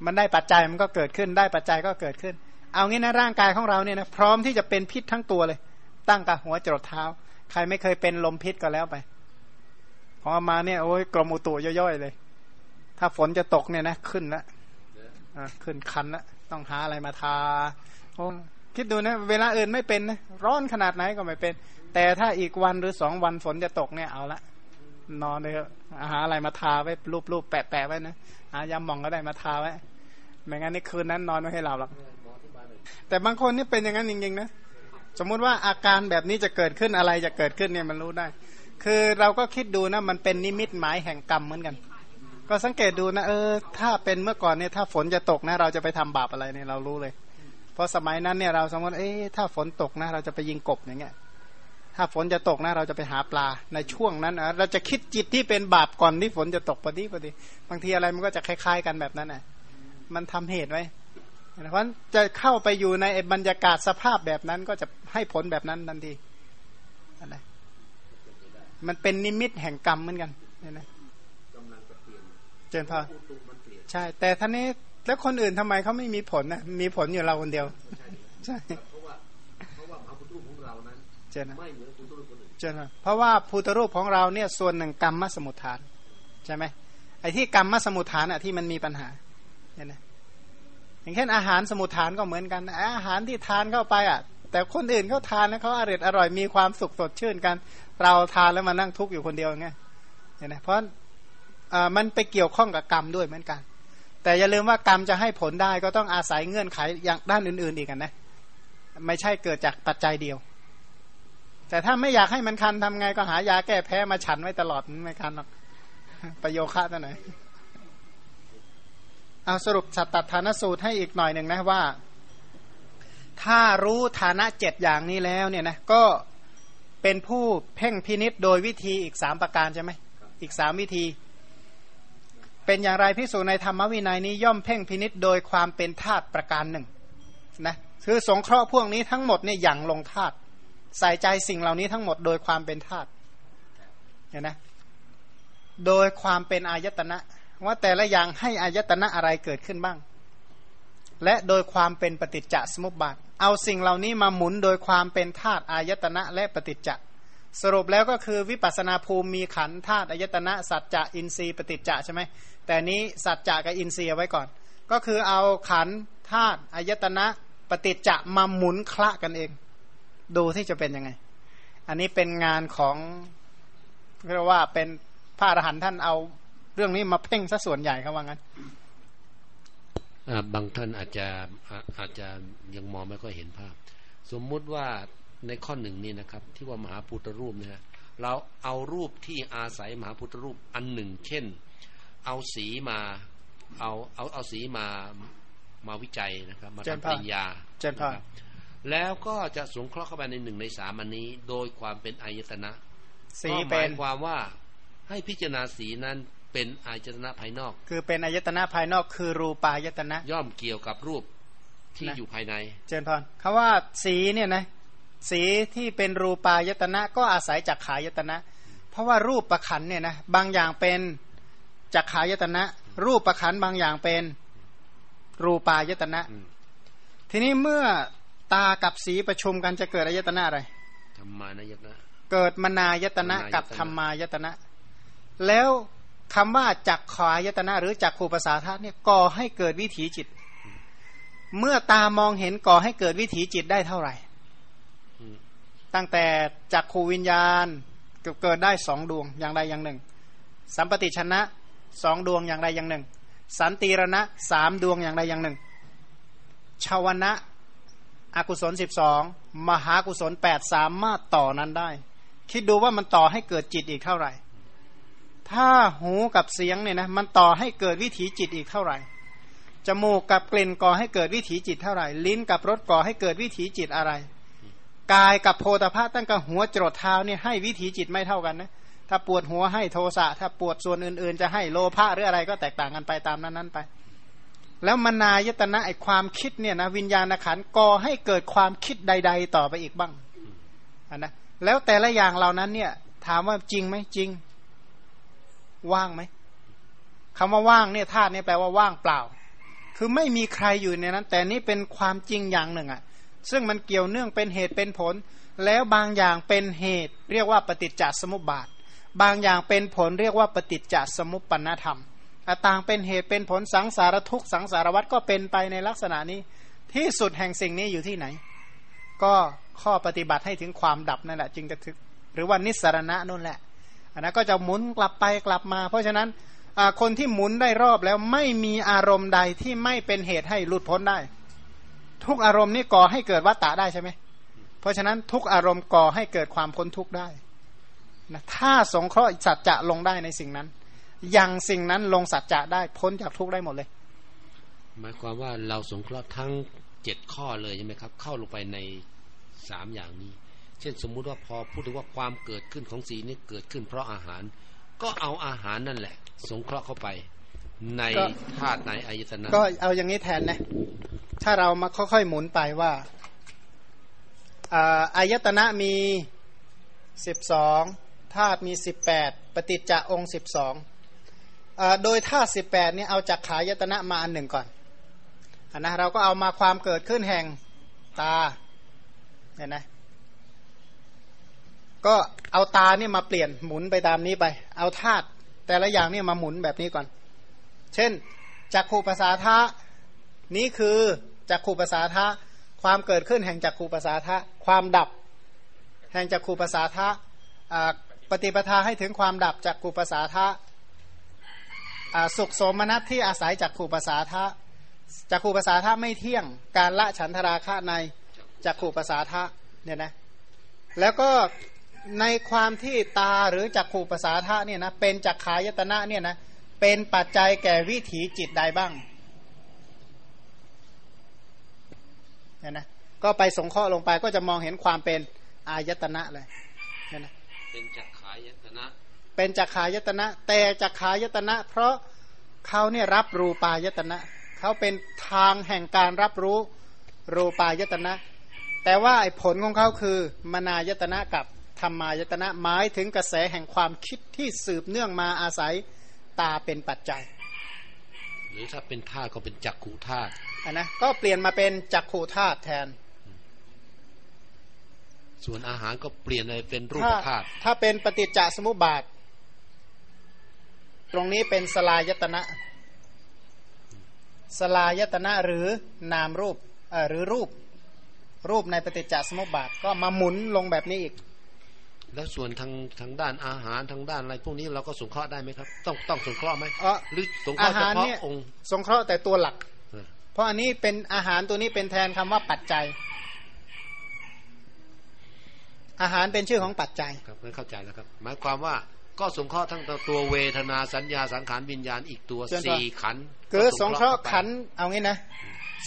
มันได้ปัจจัยมันก็เกิดขึ้น ได้ปัจจัยก็เกิดขึ้น เอางี้นะร่างกายของเราเนี่ยนะพร้อมที่จะเป็นพิษทั้งตัวเลย ตั้งกับหัวจรดเท้า ใครไม่เคยเป็นลมพิษก็แล้วไป พอมาเนี่ยโอ้ยกรมอุตุย่อยๆเลย ถ้าฝนจะตกเนี่ยนะขึ้นละขึ้นคันละต้องหาอะไรมาทาโอ้คิดดูนะ เวลาอื่นไม่เป็นนะร้อนขนาดไหนก็ไม่เป็น แต่ถ้าอีกวันหรือสองวันฝนจะตกเนี่ยเอาละนอนเลยหาอะไรมาทาไว้รูปๆแปะๆไว้นะหายาหมองก็ได้มาทาไว้ ไม่งั้นในคืนนั้นนอนไม่ให้หลับหรอกแต่บางคนนี่เป็นอย่างนั้นจริงๆนะสมมุติว่าอาการแบบนี้จะเกิดขึ้นอะไรจะเกิดขึ้นเนี่ยมันรู้ได้ คือเราก็คิดดูนะมันเป็นนิมิตหมายแห่งกรรมเหมือนกัน ก็สังเกตดูนะเออถ้าเป็นเมื่อก่อนเนี่ยถ้าฝนจะตกนะ เราจะไปทำบาปอะไรเนี่ยเรารู้เลย เพราะสมัยนั้นเนี่ยเราสมมติเอ๊ะถ้าฝนตกนะ เราจะไปยิงกบอย่างเงี้ยถ้าฝนจะตกนะเราจะไปหาปลาในช่วงนั้นนะเราจะคิดจิตที่เป็นบาปก่อนที่ฝนจะตกพอดีพอดี บางทีอะไรมันก็จะคล้าย ๆ กันแบบนั้นนะ มันทำเหตุไว้เพราะจะเข้าไปอยู่ในบรรยากาศสภาพแบบนั้นก็จะให้ผลแบบนั้นทันทีอะไรมันเป็นนิมิตแห่งกรรมเหมือนกันเนี่ยนะเจนพอใช่ แต่ท่านนี้แล้วคนอื่นทำไมเขาไม่มีผลนะมีผลอยู่เราคนเดียวใช่เพราะว่าเพราะว่าพระพุทธรูปของเรานั้นเจนไม่เหมือนพุทธรูปคนอื่นเจนเพราะว่าพุทธรูปของเราเนี่ยส่วนหนึ่งกรรมมสมุทฐานใช่ไหมไอ้ที่กรรมมสมุทฐานอะที่มันมีปัญหา เนี่ยนะอย่างเช่นอาหารสมุทฐานก็เหมือนกัน อาหารที่ทานเข้าไปอะ แต่คนอื่นเขาทานแล้วเขาอร่อยอร่อยมีความสุขสดชื่นกัน เราทานแล้วมานั่งทุกข์อยู่คนเดียวไงเนี่ยนะเพราะมันไปเกี่ยวข้องกับกรรมด้วยเหมือนกัน แต่อย่าลืมว่ากรรมจะให้ผลได้ก็ต้องอาศัยเงื่อนไขอย่างด้านอื่น ๆ อีกกันนะไม่ใช่เกิดจากปัจจัยเดียว แต่ถ้าไม่อยากให้มันคันทำไงก็หายาแก้แพ้มาฉันไว้ตลอดไม่คันหรอกประโยคะตัวไหน เอาสรุปสัตตฐานสูตรให้อีกหน่อยหนึ่งนะว่า ถ้ารู้ฐานะเจ็ดอย่างนี้แล้วเนี่ยนะก็เป็นผู้เพ่งพินิษโดยวิธีอีกสามประการใช่ไหมอีกสามวิธี เป็นอย่างไรพิสูจในธรรมวินัยนี้ย่อมเพ่งพินิษโดยความเป็นธาตุประการหนึ่งนะคือสงเคราะห์พวกนี้ทั้งหมดเนี่ยอย่างลงธาตุใส่ใจสิ่งเหล่านี้ทั้งหมดโดยความเป็นธาตุเห็นไหมโดยความเป็นอายตนะ ว่าแต่ละอย่างให้อายตนะอะไรเกิดขึ้นบ้าง และโดยความเป็นปฏิจจสมุปบาท เอาสิ่งเหล่านี้มาหมุนโดยความเป็นธาตุอายตนะและปฏิจจสรุปแล้วก็คือวิปัสนาภูมิมีขันธาตุอายตนะสัจจะอินทรีย์ปฏิจจะใช่ไหมแต่นี้สัจจะกับอินทรีย์ไว้ก่อน ก็คือเอาขันธาตุอายตนะปฏิจจะมาหมุนคละกันเอง ดูที่จะเป็นยังไง อันนี้เป็นงานของเรียกว่าเป็นพระอรหันต์ท่านเอา เรื่องนี้มาเพ่งซะส่วนใหญ่เขาว่างั้นบางท่านอาจจะอาจจะยังมองไม่ค่อยเห็นภาพ สมมุติว่าในข้อหนึ่งนี่นะครับ ที่ว่ามหาพุทธรูปเนี่ยเราเอารูปที่อาศัยมหาพุทธรูปอันหนึ่ง เช่น เอาสีมาเอาเอาเอาสีมามาวิจัยนะครับ มาทำปริญญาเจนพาแล้วก็จะสงเคราะห์เข้าไปในหนึ่งในสามอันนี้ โดยความเป็นอายตนะสีเป็นความว่าให้พิจารณาสีนั้น เป็นอายตนะภายนอก คือเป็นอายตนะภายนอก คือรูปายตนะ ย่อมเกี่ยวกับรูปที่อยู่ภายใน เจนพรคาว่าสีเนี่ยนะสีที่เป็นรูปายตนะ ก็อาศัยจากขายตนะ เพราะว่ารูปประขันเนี่ยนะบางอย่างเป็นจากขายตนะ รูปประขันบางอย่างเป็นรูปายตนะ ทีนี้เมื่อตากับสีประชุมกันจะเกิดอายตนะอะไรธรรมานายตนะ เกิดมนายตนะกับธรรมายตนะ แล้ว คำว่าจักขายตนะหรือจักขูภาษาธาตุเนี่ยก่อให้เกิดวิถีจิต เมื่อตามองเห็นก่อให้เกิดวิถีจิตได้เท่าไหร่ ตั้งแต่จักขูวิญญาณเกิดได้สองดวงอย่างใดอย่างหนึ่ง สัมปติชนะสองดวงอย่างใดอย่างหนึ่ง สันติรณะสามดวงอย่างใดอย่างหนึ่งชาวนะอกุศลสิบสองมหากุศลแปดสามารถต่อนั้นได้ คิดดูว่ามันต่อให้เกิดจิตอีกเท่าไหร่ ถ้าหูกับเสียงเนี่ยนะมันต่อให้เกิดวิถีจิตอีกเท่าไหร่ จมูกกับกลิ่นก่อให้เกิดวิถีจิตเท่าไหร่ ลิ้นกับรสก่อให้เกิดวิถีจิตอะไร กายกับโพธาภาตั้งแต่หัวจรดเท้าเนี่ยให้วิถีจิตไม่เท่ากันนะ ถ้าปวดหัวให้โทสะ ถ้าปวดส่วนอื่น ๆ จะให้โลภะหรืออะไรก็แตกต่างกันไปตามนั้นๆไป แล้วมนายตนะไอความคิดเนี่ยนะวิญญาณขันก่อให้เกิดความคิดใด ๆ ต่อไปอีกบ้างนนะแล้วแต่ละอย่างเหล่านั้นเนี่ยถามว่าจริงไหมจริง ว่างไหมคำว่าว่างเนี่ยธาตุเนี่ยแปลว่าว่างเปล่า คือไม่มีใครอยู่ในนั้น แต่นี่เป็นความจริงอย่างหนึ่งอะ่ะ ซึ่งมันเกี่ยวเนื่องเป็นเหตุเป็นผล แล้วบางอย่างเป็นเหตุ เรียกว่าปฏิจจสมุปบาท บางอย่างเป็นผลเรียกว่าปฏิจจสมุปปนธรรมต่างเป็นเหตุเป็นผลสังสารทุกสังสารวัตก็เป็นไปในลักษณะนี้ ที่สุดแห่งสิ่งนี้อยู่ที่ไหน ก็ข้อปฏิบัติให้ถึงความดับนั่นแหละจึงจะถึงหรือว่านิสรณะนั่นแหละ อันนั้นก็จะหมุนกลับไปกลับมา เพราะฉะนั้นคนที่หมุนได้รอบแล้วไม่มีอารมณ์ใดที่ไม่เป็นเหตุให้หลุดพ้นได้ ทุกอารมณ์นี่ก่อให้เกิดวัตตะได้ใช่ไหมเพราะฉะนั้นทุกอารมณ์ก่อให้เกิดความพ้นทุกข์ได้นะถ้าสงเคราะห์สัจจะลงได้ในสิ่งนั้นยังสิ่งนั้นลงสัจจะได้พ้นจากทุกข์ได้หมดเลย หมายความว่าเราสงเคราะห์ทั้งเจ็ดข้อเลยใช่ไหมครับ เข้าลงไปในสามอย่างนี้ เช่นสมมุติว่าพอพูดถึงว่าความเกิดขึ้นของสีนี้เกิดขึ้นเพราะอาหาร ก็เอาอาหารนั่นแหละ สงเคราะห์เข้าไป ในก็ธาตุในอายตนะก็เอาอย่างนี้แทนนะถ้าเรามาค่อยๆหมุนไปว่าอ่าอายตนะมีสิบสองธาตุมีสิบแปดปฏิจจะองค์สิบสองโดยธาตุสิบแปดเนี่ยเอาจากขายตนะมาอันหนึ่งก่อนอนนะเราก็เอามาความเกิดขึ้นแห่งตาเห็นไหม ก็เอาตาเนี่ยมาเปลี่ยนหมุนไปตามนี้ไป เอาธาตุแต่ละอย่างเนี่ยมาหมุนแบบนี้ก่อน เช่นจักขูภาษาทะนี้คือจักขูภาษาทะความเกิดขึ้นแห่งจักขูภาษาทะความดับ แห่งจักขูภาษาทะอ่าปฏิปทาให้ถึงความดับจักขูภาษาทะอ่าสุขสมนัสที่อาศัยจักขูภาษาทะจักขูภาษาทะไม่เที่ยงการละฉันทราคะในจักขูภาษาทะเนี่ยนะแล้วก็ ในความที่ตาหรือจักขูภาษาทะเนี่ยนะเป็นจักขายตนะเนี่ยนะเป็นปัจจัยแก่วิถีจิตใดบ้างเนี่ยนะก็ไปสงเคราะห์ลงไปก็จะมองเห็นความเป็นอายตนะเลยเนี่ยนะเป็นจักขายตนะ เป็นจักขายตนะ แต่จักขายตนะ เพราะเขาเนี่ยรับรูปายตนะเขาเป็นทางแห่งการรับรู้รูปายตนะ แต่ว่าไอ้ผลของเขาคือมนายตนะกับ ธรรมายตนะหมายถึงกระแสแห่งความคิดที่สืบเนื่องมาอาศัยตาเป็นปัจจัย หรือถ้าเป็นธาตุก็เป็นจักขูธาตุอันนะก็เปลี่ยนมาเป็นจักขูธาตุแทน ส่วนอาหารก็เปลี่ยนเลยเป็นรูปถ้าธาตุถ้าเป็นปฏิจจสมุปบาท ตรงนี้เป็นสลายตนะสลายตนะหรือนามรูปเอ่อหรือรูปรูปในปฏิจจสมุปบาท ก็มาหมุนลงแบบนี้อีก แล้วส่วนทางทางด้านอาหารทางด้านอะไรพวกนี้เราก็สงเคราะห์ได้ไหมครับ ต้องต้องสงเคราะห์ไหมเอ่อหรือสงเคราะห์เฉอาหารพาะเนี่ยองค์สงเคราะห์แต่ตัวหลักเออเพราะอันนี้เป็นอาหารตัวนี้เป็นแทนคำว่าปัจจัย อาหารเป็นชื่อของปัจจัยครับงั้นเข้าใจแล้วครับ หมายความว่าก็สงเคราะห์ทั้งตัวเวทนาสัญญาสังขารวิญญาณอีกตัวเชิญต่อสี่ขันธ์คือสงเคราะห์ข้ไปขันธ์เอางี้นะ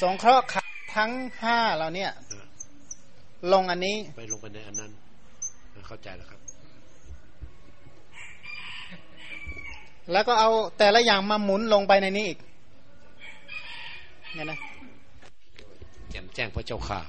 สงเคราะห์ขันธ์ทั้งห้าเราเนี่ยเออลงอันนี้ไปลงไปในอันนั้น เข้าใจแล้วครับ แล้วก็เอาแต่ละอย่างมาหมุนลงไปในนี้อีกเนี่ยนะแจ่มแจ้งพระเจ้าค่ะ